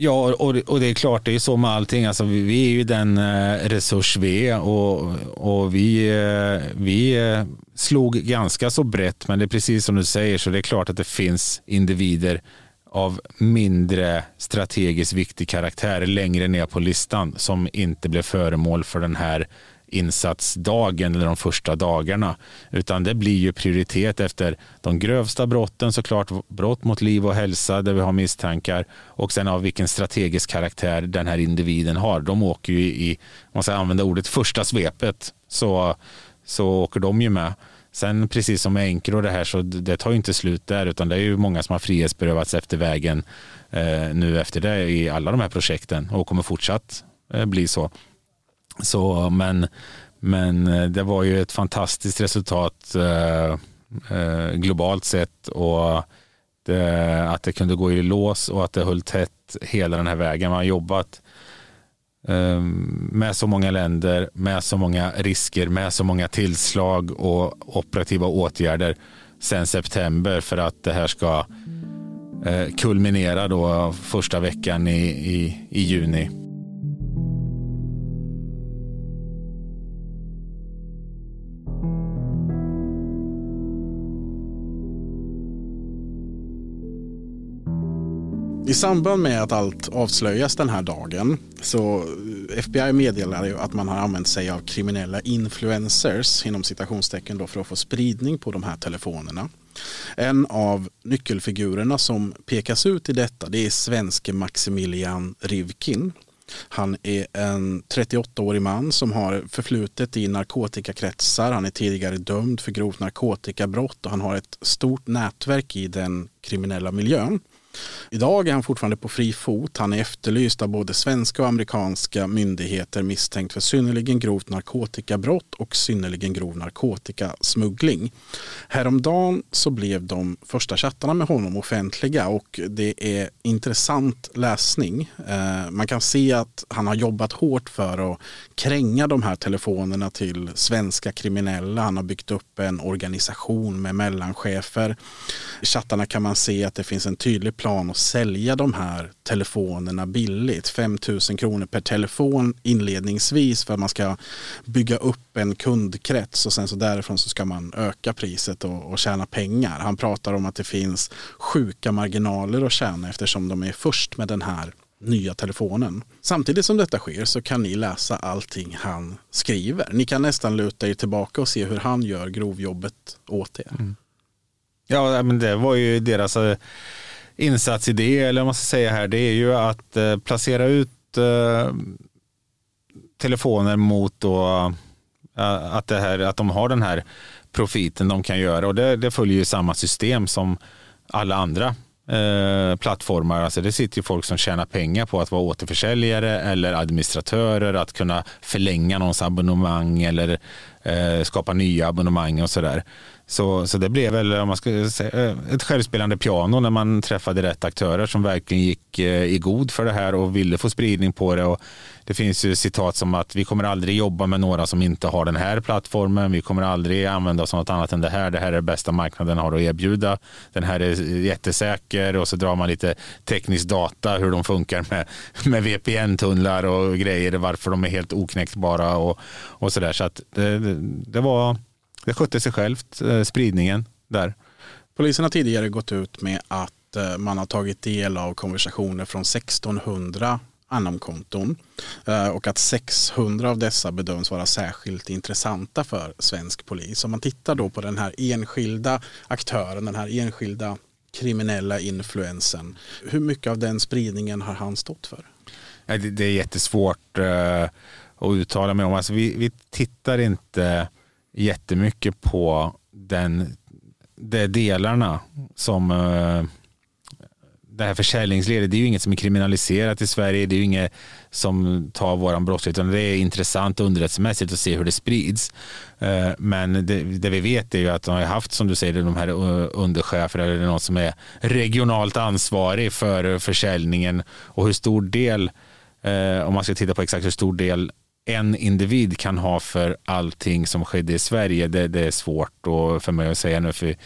Speaker 3: Ja, och, och det är klart, det är så med allting. Alltså, vi, vi är ju den eh, resurs vi är och, och vi, eh, vi eh, slog ganska så brett. Men det är precis som du säger, så det är klart att det finns individer av mindre strategiskt viktig karaktär längre ner på listan som inte blev föremål för den här insatsdagen eller de första dagarna. Utan det blir ju prioritet efter de grövsta brotten såklart, brott mot liv och hälsa där vi har misstankar och sen av vilken strategisk karaktär den här individen har. De åker ju i, man ska använda ordet första svepet, så, så åker de ju med. Sen precis som med Enker och det här så det tar ju inte slut där utan det är ju många som har frihetsberövats efter vägen eh, nu efter det i alla de här projekten och kommer fortsatt eh, bli så. Så, men, men eh, det var ju ett fantastiskt resultat eh, eh, globalt sett och det, att det kunde gå i lås och att det höll tätt hela den här vägen. Man har jobbat eh, med så många länder, med så många risker, med så många tillslag och operativa åtgärder sedan september för att det här ska eh, kulminera då första veckan i, i, i juni.
Speaker 2: I samband med att allt avslöjas den här dagen så eh, FBI meddelar ju att man har använt sig av kriminella influencers inom citationstecken då för att få spridning på de här telefonerna. En av nyckelfigurerna som pekas ut i detta det är svenske Maximilian Rivkin. Han är en 38-årig man som har förflutet i narkotikakretsar. Han är tidigare dömd för grovt narkotikabrott och han har ett stort nätverk i den kriminella miljön. Idag är han fortfarande på fri fot. Han är efterlyst av både svenska och amerikanska myndigheter misstänkt för synnerligen grovt narkotikabrott och synnerligen grov narkotikasmuggling. Häromdagen så blev de första chattarna med honom offentliga och det är intressant läsning. Eh, man kan se att han har jobbat hårt för att kränga de här telefonerna till svenska kriminella. Han har byggt upp en organisation med mellanchefer. I chattarna kan man se att det finns en tydlig plan att sälja de här telefonerna billigt. 5 000 kronor per telefon inledningsvis för att man ska bygga upp en kundkrets och sen så därifrån så ska man öka priset och, och tjäna pengar. Han pratar om att det finns sjuka marginaler att tjäna eftersom de är först med den här nya telefonen. Samtidigt som detta sker så kan ni läsa allting han skriver. Ni kan nästan luta er tillbaka och se hur han gör grovjobbet åt er. Mm.
Speaker 3: Ja, men det var ju deras eh, insatsidé, eller vad man ska säga här, det är ju att eh, placera ut eh, telefoner mot då Eh, att, det här, att de har den här profiten de kan göra och det, det följer ju samma system som alla andra eh, plattformar. Alltså det sitter ju folk som tjänar pengar på att vara återförsäljare eller administratörer, att kunna förlänga någons abonnemang eller eh, skapa nya abonnemang och sådär. Så, så det blev väl om man ska säga, eh, ett självspelande piano när man träffade rätt aktörer som verkligen gick eh, i god för det här och ville få spridning på det. Och det finns ju citat som att vi kommer aldrig jobba med några som inte har den här plattformen. Vi kommer aldrig använda oss av något annat än det här. Det här är det bästa marknaden har att erbjuda. Den här är jättesäker och så drar man lite teknisk data hur de funkar med, med VPN-tunnlar och grejer. Varför de är helt oknäckbara och, och så där. Så att det, det, det var det skötte sig självt, eh, spridningen där.
Speaker 2: Polisen har tidigare gått ut med att eh, man har tagit del av konversationer från 1600 Anom-konton eh, och att 600 av dessa bedöms vara särskilt intressanta för svensk polis. Om man tittar då på den här enskilda aktören, den här enskilda kriminella influensen. Hur mycket av den spridningen har han stått för?
Speaker 3: Det är jättesvårt eh, att uttala mig om. Alltså vi, vi tittar inte jättemycket på den, de delarna som eh, det här försäljningsledet. Det är ju inget som är kriminaliserat i Sverige. Det är ju inget som tar våran brottslighet. Utan det är intressant underrättelsemässigt att se hur det sprids. Eh, men det, det, vi vet är ju att de har haft, som du säger, de här eh, underchefer eller någon som är regionalt ansvarig för försäljningen och hur stor del om man ska titta på exakt hur stor del en individ kan ha för allting som skedde i Sverige, det, det är svårt för mig att säga nu. För,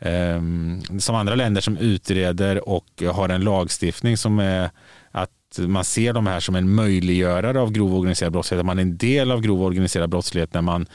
Speaker 3: um, som andra länder som utreder och har en lagstiftning som är att man ser de här som en möjliggörare av grov organiserad brottslighet. Man är en del av grov organiserad brottslighet när man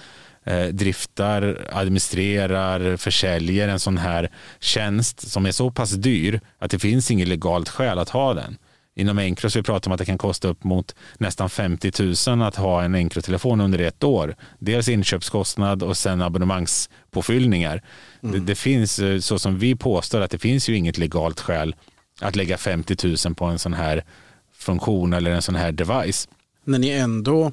Speaker 3: eh, driftar, administrerar, försäljer en sån här tjänst som är så pass dyr att det finns inget legalt skäl att ha den. Inom Encro så vi pratar om att det kan kosta upp mot nästan 50 000 att ha en Encro-telefon under ett år. Dels inköpskostnad och sen abonnemangspåfyllningar. Mm. Det, det, finns, eh, så som vi påstår, att det finns ju inget legalt skäl att lägga 50 000 på en sån här funktion eller en sån här device.
Speaker 2: När ni ändå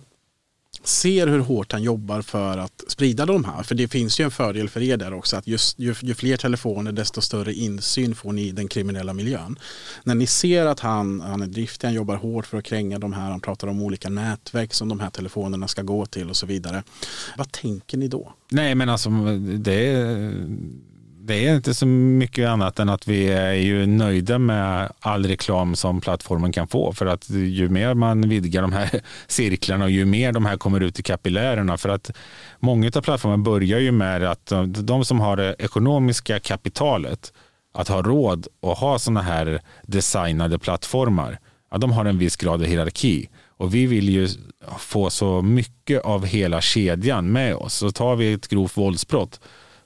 Speaker 2: ser hur hårt han jobbar för att sprida de här. För det finns ju en fördel för er där också att just, ju, ju, fler telefoner desto större insyn får ni i den kriminella miljön. När ni ser att han, han är driftig, han jobbar hårt för att kränga de här, han pratar om olika nätverk som de här telefonerna ska gå till och så vidare. Vad tänker ni då?
Speaker 3: Nej men alltså det är det är inte så mycket annat än att vi är ju nöjda med all reklam som plattformen kan få. För att ju mer man vidgar de här cirklarna och ju mer de här kommer ut i kapillärerna. För att många av plattformarna börjar ju med att de som har det ekonomiska kapitalet att ha råd att ha sådana här designade plattformar. Ja, de har en viss grad av hierarki. Och vi vill ju få så mycket av hela kedjan med oss. Så tar vi ett grovt våldsbrott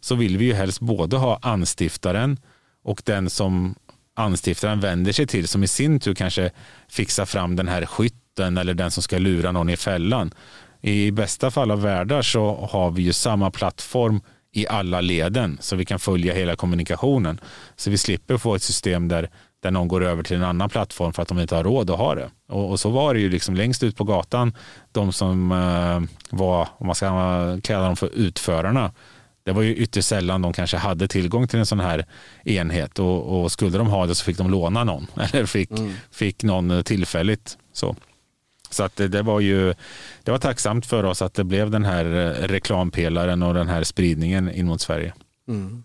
Speaker 3: så vill vi ju helst både ha anstiftaren och den som anstiftaren vänder sig till som i sin tur kanske fixar fram den här skytten eller den som ska lura någon i fällan. I bästa fall av världar så har vi ju samma plattform i alla leden så vi kan följa hela kommunikationen. Så vi slipper få ett system där, där någon går över till en annan plattform för att de inte har råd att ha det. Och, och så var det ju liksom längst ut på gatan, de som eh, var, om man ska kalla dem för utförarna, det var ju ytterst sällan de kanske hade tillgång till en sån här enhet och, och skulle de ha det så fick de låna någon eller fick, mm. fick någon tillfälligt. Så. Så att det, det, var ju det var tacksamt för oss att det blev den här reklampelaren och den här spridningen in mot Sverige. Mm.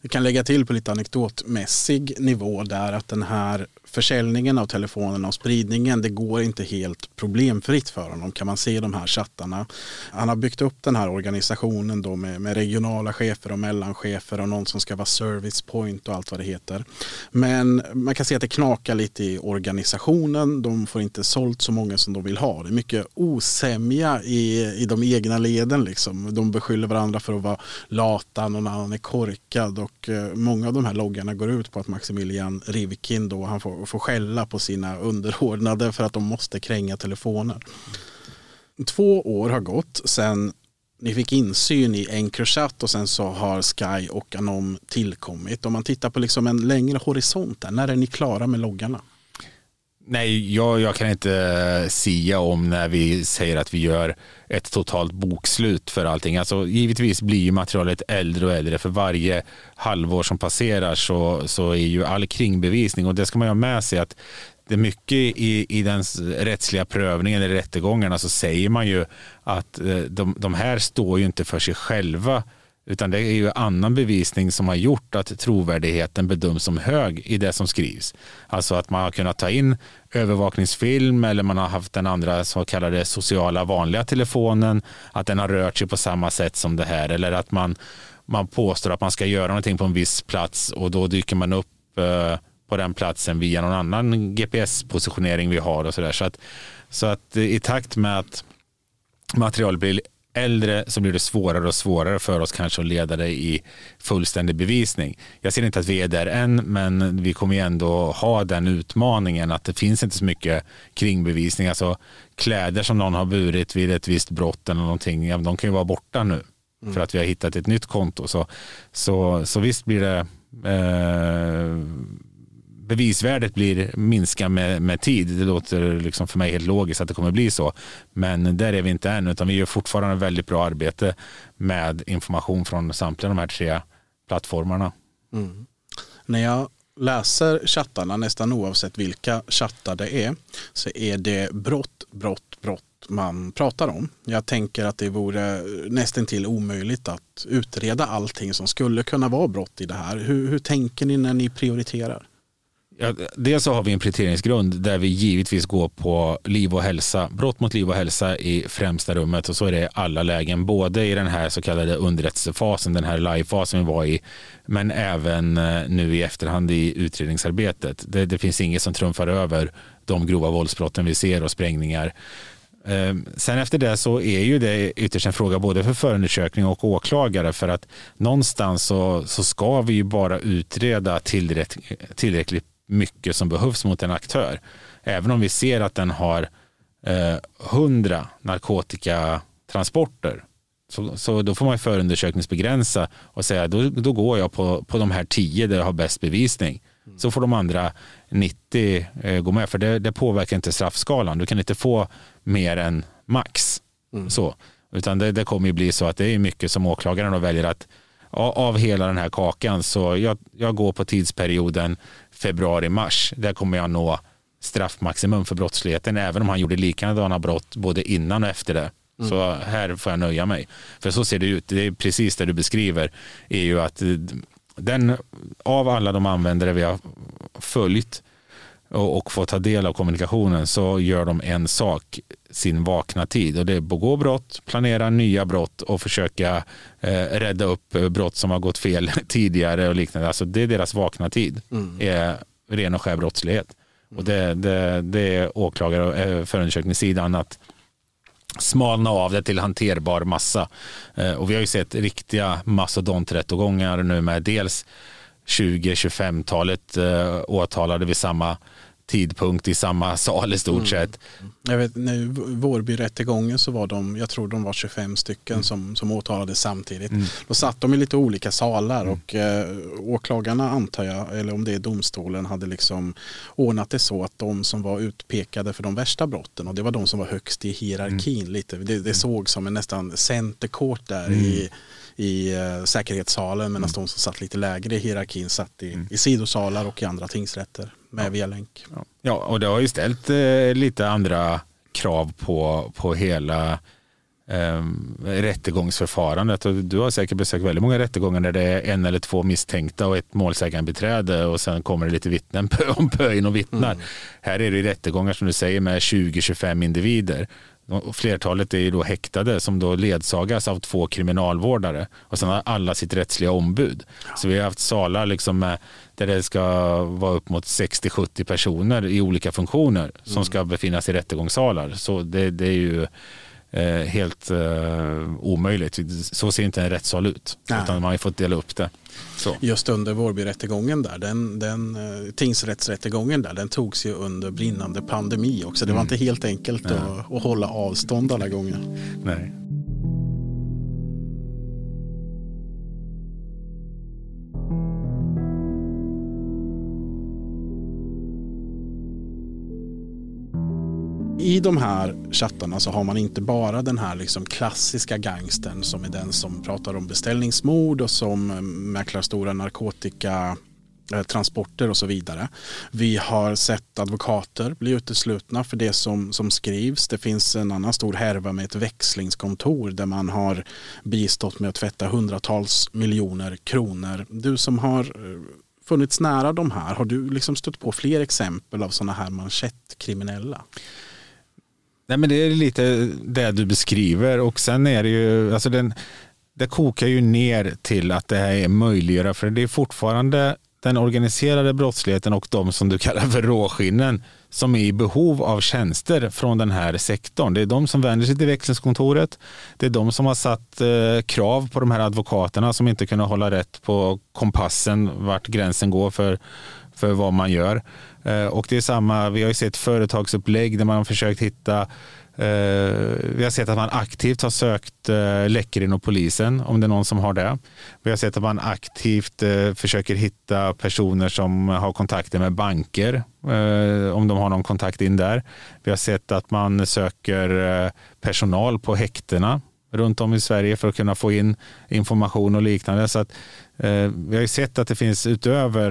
Speaker 2: Vi kan lägga till på lite anekdotmässig nivå där att den här försäljningen av telefonerna och spridningen det går inte helt problemfritt för honom kan man se de här chattarna. Han har byggt upp den här organisationen då med, med regionala chefer och mellanchefer och någon som ska vara service point och allt vad det heter. Men man kan se att det knakar lite i organisationen. De får inte sålt så många som de vill ha. Det är mycket osämja i, i de egna leden. Liksom. De beskyller varandra för att vara lata, någon annan är korkad och eh, många av de här loggarna går ut på att Maximilian Rivkin då, han får och får skälla på sina underordnade för att de måste kränga telefoner. Två år har gått sedan ni fick insyn i Encrochat och sen så har Sky och Anom tillkommit. Om man tittar på liksom en längre horisont där, när är ni klara med loggarna?
Speaker 3: Nej, jag, jag kan inte eh, sia om när vi säger att vi gör ett totalt bokslut för allting. Alltså, givetvis blir ju materialet äldre och äldre. För varje halvår som passerar så, så är ju all kringbevisning och det ska man ha med sig att det är mycket i, i den rättsliga prövningen eller rättegångarna så säger man ju att eh, de, de här står ju inte för sig själva utan det är ju annan bevisning som har gjort att trovärdigheten bedöms som hög i det som skrivs. Alltså att man har kunnat ta in övervakningsfilm eller man har haft den andra så kallade sociala vanliga telefonen, att den har rört sig på samma sätt som det här eller att man, man påstår att man ska göra någonting på en viss plats och då dyker man upp eh, på den platsen via någon annan GPS-positionering vi har och sådär. Så att, så att i takt med att material blir äldre så blir det svårare och svårare för oss kanske att leda det i fullständig bevisning. Jag ser inte att vi är där än, men vi kommer ju ändå ha den utmaningen att det finns inte så mycket kringbevisning. Alltså kläder som någon har burit vid ett visst brott eller någonting, ja, de kan ju vara borta nu mm. för att vi har hittat ett nytt konto. Så, så, så visst blir det eh, bevisvärdet blir minska med, med tid. Det låter liksom för mig helt logiskt att det kommer bli så. Men där är vi inte än, utan vi gör fortfarande väldigt bra arbete med information från samtliga de här tre plattformarna.
Speaker 2: Mm. När jag läser chattarna, nästan oavsett vilka chattar det är, så är det brott, brott, brott man pratar om. Jag tänker att det vore nästan till omöjligt att utreda allting som skulle kunna vara brott i det här. Hur, hur tänker ni när ni prioriterar?
Speaker 3: Ja, dels så har vi en prioriteringsgrund där vi givetvis går på liv och hälsa, brott mot liv och hälsa i främsta rummet och så är det i alla lägen, både i den här så kallade underrättelsefasen, den här livefasen vi var i, men även eh, nu i efterhand i utredningsarbetet. Det, det finns inget som trumfar över de grova våldsbrotten vi ser och sprängningar. Ehm, sen efter det så är ju det ytterst en fråga både för förundersökning och åklagare för att någonstans så, så ska vi ju bara utreda tillräckligt, tillräckligt mycket som behövs mot en aktör. Även om vi ser att den har eh, 100 narkotikatransporter så, så då får man förundersökningsbegränsa och säga då, då går jag på, på de här 10 där jag har bäst bevisning. Mm. Så får de andra 90 eh, gå med för det, det, påverkar inte straffskalan. Du kan inte få mer än max. Mm. Så. Utan det, det kommer ju bli så att det är mycket som åklagaren väljer att av hela den här kakan så jag, jag går på tidsperioden februari-mars. Där kommer jag nå straffmaximum för brottsligheten även om han gjorde likadana brott både innan och efter det. Mm. Så här får jag nöja mig. För så ser det ut. Det är precis det du beskriver. är ju att den, av alla de användare vi har följt och, och få ta del av kommunikationen så gör de en sak sin vakna tid och det är att begå brott, planera nya brott och försöka eh, rädda upp brott som har gått fel tidigare och liknande. Alltså det är deras vakna tid, mm. är ren och skär brottslighet. Mm. Och det, det, det är åklagare och eh, förundersökningssidan att smalna av det till hanterbar massa. Eh, och vi har ju sett riktiga mastodonträttegångar nu med dels 20-25-talet eh, åtalade vid samma tidpunkt i samma sal i stort mm. sett.
Speaker 2: Jag vet, nu, Vårbyrättegången så var de, jag tror de var 25 stycken mm. som, som åtalades samtidigt. Mm. Då satt de i lite olika salar mm. och eh, åklagarna antar jag, eller om det är domstolen, hade liksom ordnat det så att de som var utpekade för de värsta brotten och det var de som var högst i hierarkin mm. lite. Det, det mm. såg som en nästan centerkort där i i uh, säkerhetssalen medan mm. de som satt lite lägre i hierarkin satt i, mm. i sidosalar och i andra tingsrätter med ja. via länk.
Speaker 3: Ja. ja, och det har ju ställt eh, lite andra krav på, på hela eh, rättegångsförfarandet. Och du har säkert besökt väldigt många rättegångar där det är en eller två misstänkta och ett målsägandebiträde och sen kommer det lite vittnen pö om pö in och vittnar. Mm. Här är det rättegångar som du säger med 20-25 individer Flertalet är ju då häktade som då ledsagas av två kriminalvårdare och sen har alla sitt rättsliga ombud. Så vi har haft salar liksom med, där det ska vara upp mot 60-70 personer i olika funktioner som mm. ska befinna sig i rättegångssalar. Så det, det är ju helt eh, omöjligt. Så ser inte en rättssal ut. Nej. Utan man har fått dela upp det. Så.
Speaker 2: Just under Vårbyrättegången där, den, den uh, tingsrättsrättegången där, den togs ju under brinnande pandemi också. Det var mm. inte helt enkelt att, att hålla avstånd alla gånger.
Speaker 3: Nej.
Speaker 2: I de här chattarna så har man inte bara den här liksom klassiska gangstern som är den som pratar om beställningsmord och som eh, mäklar stora narkotika eh, transporter och så vidare. Vi har sett advokater bli uteslutna för det som, som skrivs. Det finns en annan stor härva med ett växlingskontor där man har bistått med att tvätta hundratals miljoner kronor. Du som har eh, funnits nära de här, har du liksom stött på fler exempel av sådana här manschettkriminella?
Speaker 3: Nej, men det är lite det du beskriver och sen är det ju, alltså den, det kokar ju ner till att det här är möjliggöra, för det är fortfarande den organiserade brottsligheten och de som du kallar för råskinnen som är i behov av tjänster från den här sektorn. Det är de som vänder sig till växlingskontoret. Det är de som har satt eh, krav på de här advokaterna som inte kunde hålla rätt på kompassen vart gränsen går för, för vad man gör. Eh, och det är samma, vi har ju sett företagsupplägg där man har försökt hitta eh, vi har sett att man aktivt har sökt eh, läckor inom polisen, om det är någon som har det. Vi har sett att man aktivt försöker hitta personer som har kontakter med banker, om de har någon kontakt in där. Vi har sett att man söker personal på häktena runt om i Sverige för att kunna få in information och liknande. Så att, eh, vi har ju sett att det finns utöver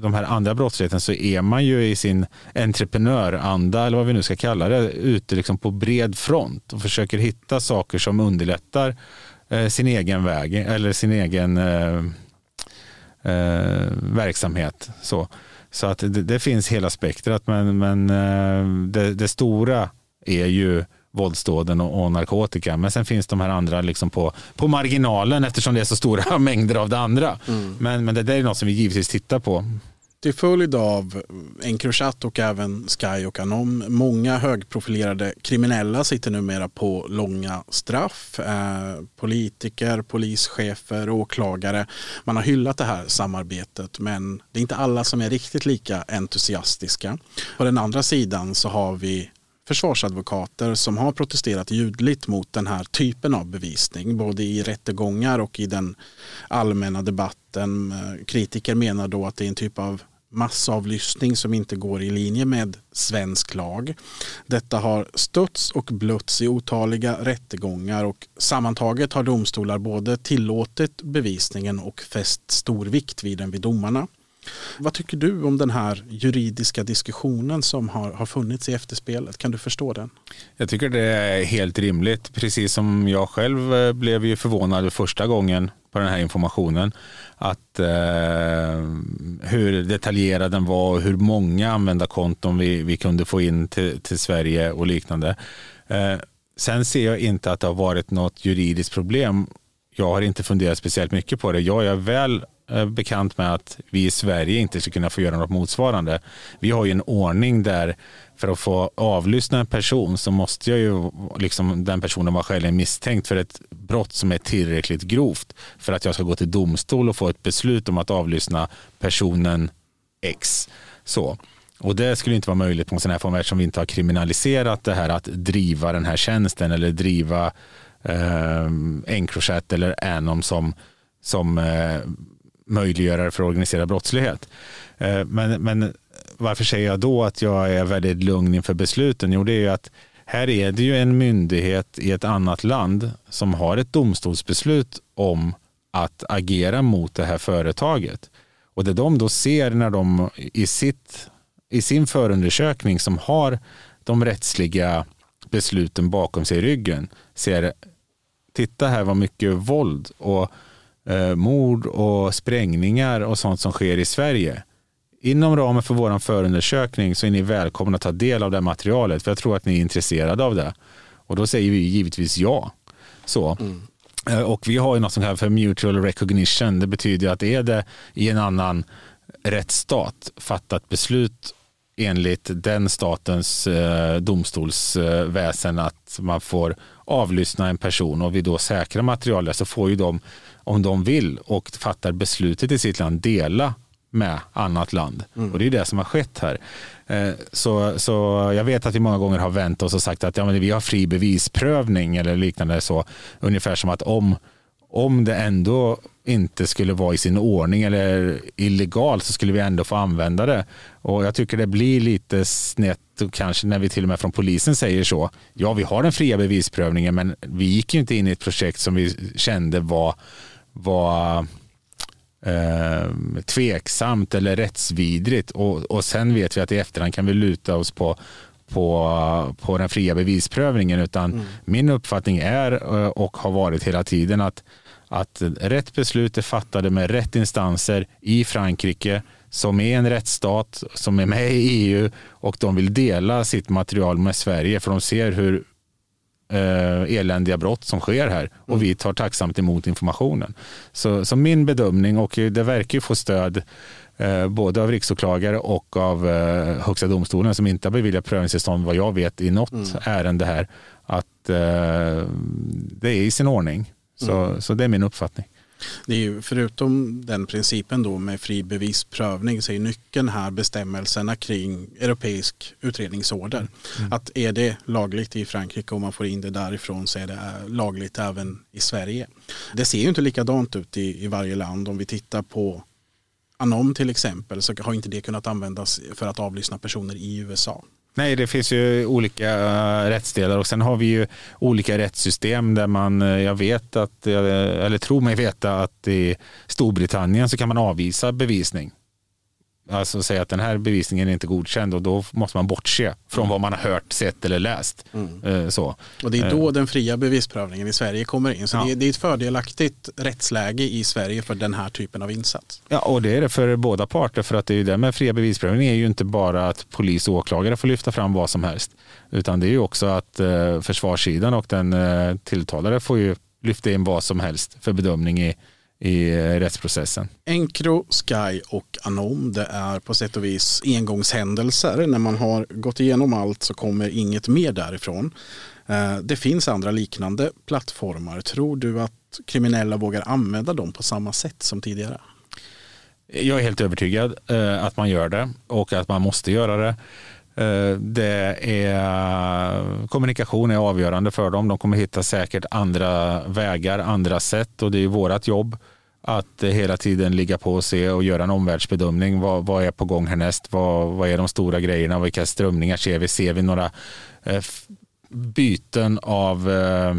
Speaker 3: de här andra brottsligheten så är man ju i sin entreprenöranda eller vad vi nu ska kalla det ute liksom på bred front och försöker hitta saker som underlättar eh, sin egen väg eller sin egen eh, eh verksamhet. Så, så att det, det, finns hela spektrat men, men eh, det, det stora är ju våldsdåden och, och, narkotika. Men sen finns de här andra liksom på, på marginalen eftersom det är så stora mängder av det andra. Mm. Men, men det där är något som vi givetvis tittar på.
Speaker 2: Till följd av Encrochat och även Sky och Anom, många högprofilerade kriminella sitter numera på långa straff. Eh, politiker, polischefer, åklagare. Man har hyllat det här samarbetet men det är inte alla som är riktigt lika entusiastiska. På den andra sidan så har vi försvarsadvokater som har protesterat ljudligt mot den här typen av bevisning, både i rättegångar och i den allmänna debatten. Kritiker menar då att det är en typ av massavlyssning som inte går i linje med svensk lag. Detta har stötts och blötts i otaliga rättegångar och sammantaget har domstolar både tillåtit bevisningen och fäst stor vikt vid den vid domarna. Vad tycker du om den här juridiska diskussionen som har, har funnits i efterspelet? Kan du förstå den?
Speaker 3: Jag tycker det är helt rimligt. Precis som jag själv eh, blev ju förvånad första gången på den här informationen. Att eh, hur detaljerad den var och hur många användarkonton vi, vi kunde få in till, till Sverige och liknande. Eh, sen ser jag inte att det har varit något juridiskt problem. Jag har inte funderat speciellt mycket på det. Jag är väl Eh, bekant med att vi i Sverige inte ska kunna få göra något motsvarande. Vi har ju en ordning där för att få avlyssna en person så måste jag ju, liksom, den personen vara skäligen misstänkt för ett brott som är tillräckligt grovt för att jag ska gå till domstol och få ett beslut om att avlyssna personen X. Så. Och det skulle inte vara möjligt på en sån här form eftersom vi inte har kriminaliserat det här att driva den här tjänsten eller driva eh, Encrochat eller Anom som, som eh, möjliggörare för organiserad brottslighet. Eh, men, men varför säger jag då att jag är väldigt lugn inför besluten? Jo, det är ju att här är det ju en myndighet i ett annat land som har ett domstolsbeslut om att agera mot det här företaget. Och det de då ser när de i, sitt, i sin förundersökning som har de rättsliga besluten bakom sig i ryggen ser titta här vad mycket våld och eh, mord och sprängningar och sånt som sker i Sverige. Inom ramen för vår förundersökning så är ni välkomna att ta del av det materialet för jag tror att ni är intresserade av det. Och då säger vi givetvis ja. Så. Mm. Och vi har ju något som kallas för mutual recognition. Det betyder att är det i en annan rättsstat fattat beslut enligt den statens eh, domstolsväsen att man får avlyssna en person och vi då säkrar materialet så får ju de om de vill och fattar beslutet i sitt land dela med annat land. Mm. Och det är det som har skett här. Eh, så, så jag vet att vi många gånger har vänt oss och sagt att ja, men vi har fri bevisprövning eller liknande så. Ungefär som att om om det ändå inte skulle vara i sin ordning eller illegalt så skulle vi ändå få använda det. Och jag tycker det blir lite snett kanske när vi till och med från polisen säger så. Ja, vi har den fria bevisprövningen men vi gick ju inte in i ett projekt som vi kände var, var eh, tveksamt eller rättsvidrigt och, och sen vet vi att i efterhand kan vi luta oss på på, på den fria bevisprövningen utan mm. min uppfattning är eh, och har varit hela tiden att, att rätt beslut är fattade med rätt instanser i Frankrike som är en rättsstat, som är med i EU och de vill dela sitt material med Sverige för de ser hur eh, eländiga brott som sker här och mm. vi tar tacksamt emot informationen. Så, så min bedömning, och det verkar ju få stöd eh, både av riksåklagare och av eh, Högsta domstolen som inte har beviljat prövningstillstånd vad jag vet i något mm. ärende här, att eh, det är i sin ordning. Så, mm. så det är min uppfattning.
Speaker 2: Det är ju, förutom den principen då med fri bevisprövning så är nyckeln här bestämmelserna kring europeisk utredningsorder. Mm. Att är det lagligt i Frankrike och man får in det därifrån så är det äh, lagligt även i Sverige. Det ser ju inte likadant ut i, i varje land. Om vi tittar på Anom till exempel så har inte det kunnat användas för att avlyssna personer i USA.
Speaker 3: Nej, det finns ju olika eh, rättsdelar och sen har vi ju olika rättssystem där man, eh, jag vet att, eh, eller tror mig veta att i Storbritannien så kan man avvisa bevisning alltså säga att den här bevisningen är inte godkänd och då måste man bortse från mm. vad man har hört, sett eller läst. Mm. Eh, så.
Speaker 2: Och det är då eh. den fria bevisprövningen i Sverige kommer in. Så ja. det, är, ett fördelaktigt rättsläge i Sverige för den här typen av insats.
Speaker 3: Ja, och det är det för båda parter för att det är det med fria bevisprövning är ju inte bara att polis och åklagare får lyfta fram vad som helst utan det är ju också att eh, försvarssidan och den tilltalade får ju lyfta in vad som helst för bedömning i i eh, rättsprocessen.
Speaker 2: Encro, Sky och Anom det är på sätt och vis engångshändelser. När man har gått igenom allt så kommer inget mer därifrån. Eh, det finns andra liknande plattformar. Tror du att kriminella vågar använda dem på samma sätt som tidigare?
Speaker 3: Jag är helt övertygad eh, att man gör det och att man måste göra det. Eh, det är, kommunikation är avgörande för dem. De kommer hitta säkert andra vägar, andra sätt och det är vårt jobb att hela tiden ligga på och se och göra en omvärldsbedömning. Vad, vad är på gång härnäst? Vad, vad är de stora grejerna? Vilka strömningar ser vi? Ser vi några eh, byten av eh,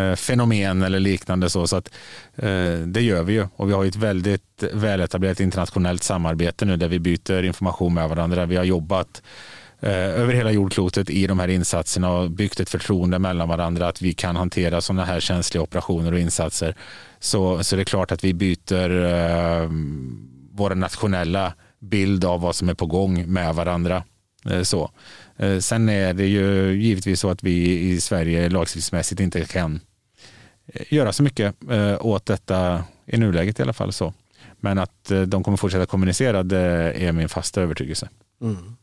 Speaker 3: eh, fenomen eller liknande så. så att, eh, det gör vi ju och vi har ett väldigt väletablerat internationellt samarbete nu där vi byter information med varandra. Vi har jobbat Eh, Eh, över hela jordklotet i de här insatserna och byggt ett förtroende mellan varandra att vi kan hantera sådana här känsliga operationer och insatser. Så, så det är klart att vi byter eh, våra nationella bild av vad som är på gång med varandra. Eh, så. Eh, sen är det ju givetvis så att vi i Sverige lagstiftningsmässigt inte kan eh, göra så mycket eh, åt detta i nuläget i alla fall. så. Men att eh, de kommer fortsätta kommunicera det är min fasta övertygelse. Mm.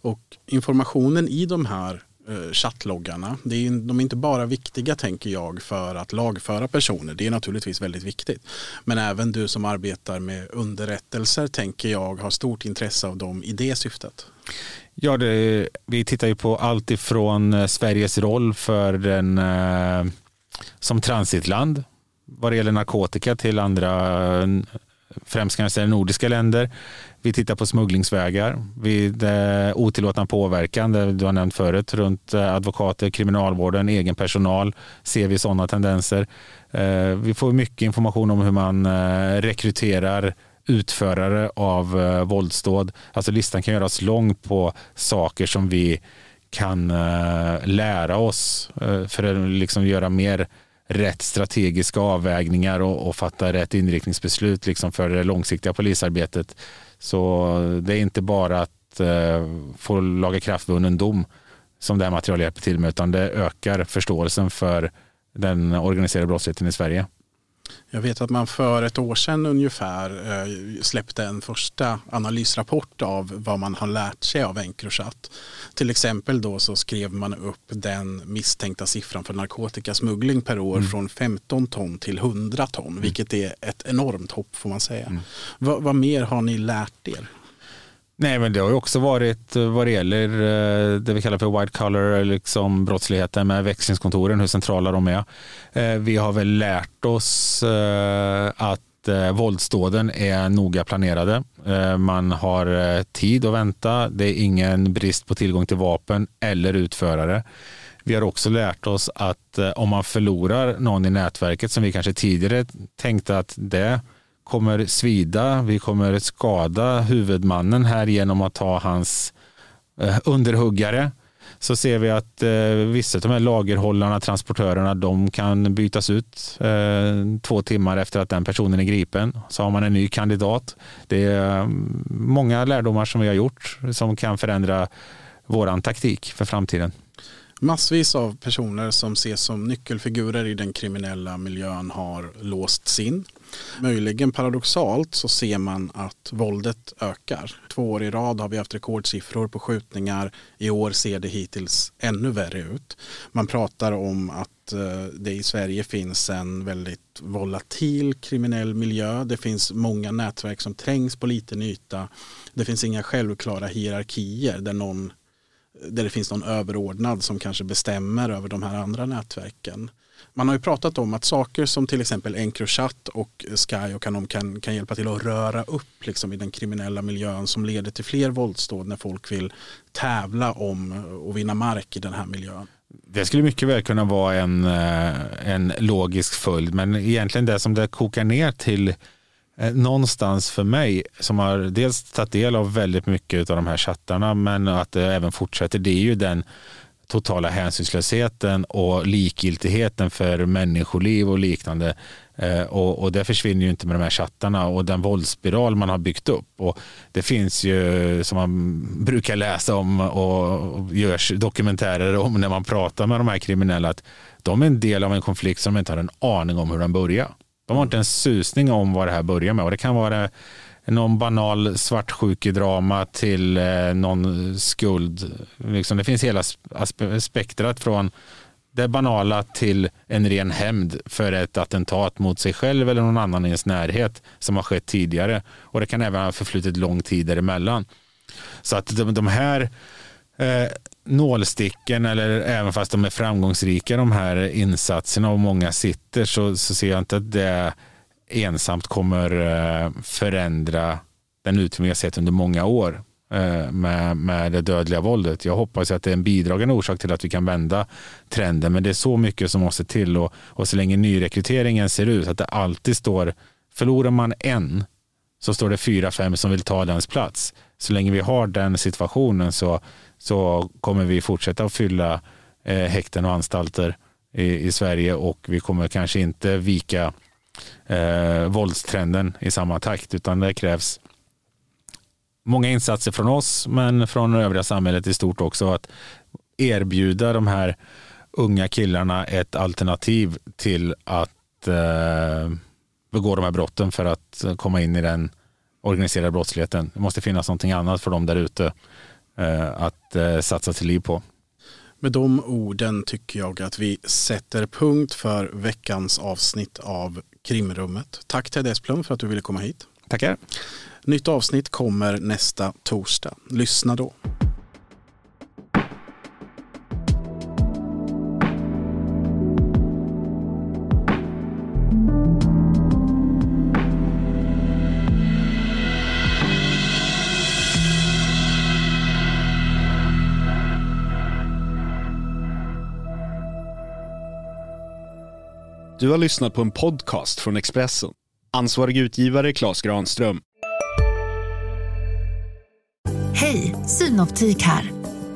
Speaker 2: Och informationen i de här eh, chattloggarna, det är, de är inte bara viktiga tänker jag för att lagföra personer, det är naturligtvis väldigt viktigt. Men även du som arbetar med underrättelser tänker jag har stort intresse av dem i det syftet.
Speaker 3: Ja, det, vi tittar ju på allt ifrån eh, Sveriges roll för den eh, som transitland vad det gäller narkotika till andra främst kanske nordiska länder. Vi tittar på smugglingsvägar vid eh, otillåtna påverkan, det du har nämnt förut, runt eh, advokater, kriminalvården, egen personal. Ser vi sådana tendenser? Eh, vi får mycket information om hur man eh, rekryterar utförare av våldsdåd. Alltså listan kan göras lång på saker som vi kan lära oss för att liksom göra mer rätt strategiska avvägningar och, och fatta rätt inriktningsbeslut liksom för det långsiktiga polisarbetet. Så det är inte bara att eh, få laga kraftvunnen dom som det här materialet hjälper till med utan det ökar förståelsen för den organiserade brottsligheten i Sverige.
Speaker 2: Jag vet att man för ett år sedan ungefär eh, släppte en första analysrapport av vad man har lärt sig av Encrochat. Till exempel då så skrev man upp den misstänkta siffran för narkotikasmuggling per år mm. från 15 ton till 100 ton, mm. vilket är ett enormt hopp får man säga. Mm. Vad, vad mer har ni lärt er?
Speaker 3: Nej, men det har ju också varit eh, vad det gäller eh, det vi kallar för white collar liksom brottsligheten med växlingskontoren, hur centrala de är. Eh, vi har väl lärt oss att Eh, våldsdåden är noga planerade. Eh, man har eh, tid att vänta. Det är ingen brist på tillgång till vapen eller utförare. Vi har också lärt oss att om man förlorar någon i nätverket som vi kanske tidigare tänkte att det kommer svida, vi kommer skada huvudmannen här genom att ta hans eh, underhuggare. Så ser vi att eh, vissa av de här lagerhållarna, transportörerna, de kan bytas ut eh, två timmar efter att den personen är gripen. Så har man en ny kandidat. Det är mm, många lärdomar som vi har gjort som kan förändra våran taktik för framtiden.
Speaker 2: Massvis av personer som ses som nyckelfigurer i den kriminella miljön har låsts in. Möjligen paradoxalt så ser man att våldet ökar. Två år i rad har vi haft rekordsiffror på skjutningar. I år ser det hittills ännu värre ut. Man pratar om att eh, det i Sverige finns en väldigt volatil kriminell miljö. Det finns många nätverk som trängs på liten yta. Det finns inga självklara hierarkier där någon där det finns någon överordnad som kanske bestämmer över de här andra nätverken. Man har ju pratat om att saker som till exempel Encrochat och Sky och Kanom kan, kan hjälpa till att röra upp liksom i den kriminella miljön som leder till fler våldsdåd när folk vill tävla om och vinna mark i den här miljön.
Speaker 3: Det skulle mycket väl kunna vara en, eh, en logisk följd men egentligen det som det kokar ner till eh, någonstans för mig som har dels tagit del av väldigt mycket av de här chattarna men att det även fortsätter det är ju den totala hänsynslösheten och likgiltigheten för människoliv och liknande. Eh, och, och, det försvinner ju inte med de här chattarna och den våldsspiral man har byggt upp. Och det finns ju, som man brukar läsa om och görs dokumentärer om när man pratar med de här kriminella, att de är en del av en konflikt som de inte har en aning om hur den börjar. De har inte en susning om vad det här börjar med. Och det kan vara någon banal svartsjukedrama till eh, någon skuld. Liksom, det finns hela spektrat från det banala till en ren hämnd för ett attentat mot sig själv eller någon annan i ens närhet som har skett tidigare. Och det kan även ha förflutit lång tid däremellan. Så att de, de här eh, nålsticken eller även fast de är framgångsrika de här insatserna och många sitter så, så ser jag inte att det ensamt kommer eh, förändra den utveckling vi har sett under många år eh, med, med det dödliga våldet. Jag hoppas att det är en bidragande orsak till att vi kan vända trenden men det är så mycket som måste till och, och så länge nyrekryteringen ser ut att det alltid står förlorar man en så står det fyra, fem som vill ta dens plats. Så länge vi har den situationen så, så kommer vi fortsätta att fylla eh, häkten och anstalter i, i, Sverige och vi kommer kanske inte vika eh, våldstrenden i samma takt utan det krävs många insatser från oss men från övriga samhället i stort också att erbjuda de här unga killarna ett alternativ till att eh, begå de här brotten för att komma in i den organiserade brottsligheten. Det måste finnas någonting annat för dem där ute eh, att eh, satsa till liv på.
Speaker 2: Med de orden tycker jag att vi sätter punkt för veckans avsnitt av Krimrummet. Tack Ted Esplund för att du ville komma hit.
Speaker 3: Tackar.
Speaker 2: Nytt avsnitt kommer nästa torsdag. Lyssna då.
Speaker 4: Du har lyssnat på en podcast från Expressen. Ansvarig utgivare Klas Granström.
Speaker 5: Hej, Synoptik här.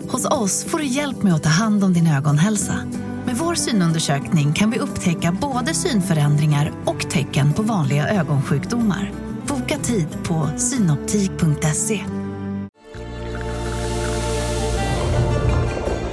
Speaker 5: Hos oss får du hjälp med att ta hand om din ögonhälsa. Med vår synundersökning kan vi upptäcka både synförändringar och tecken på vanliga ögonsjukdomar. Boka tid på synoptik.se.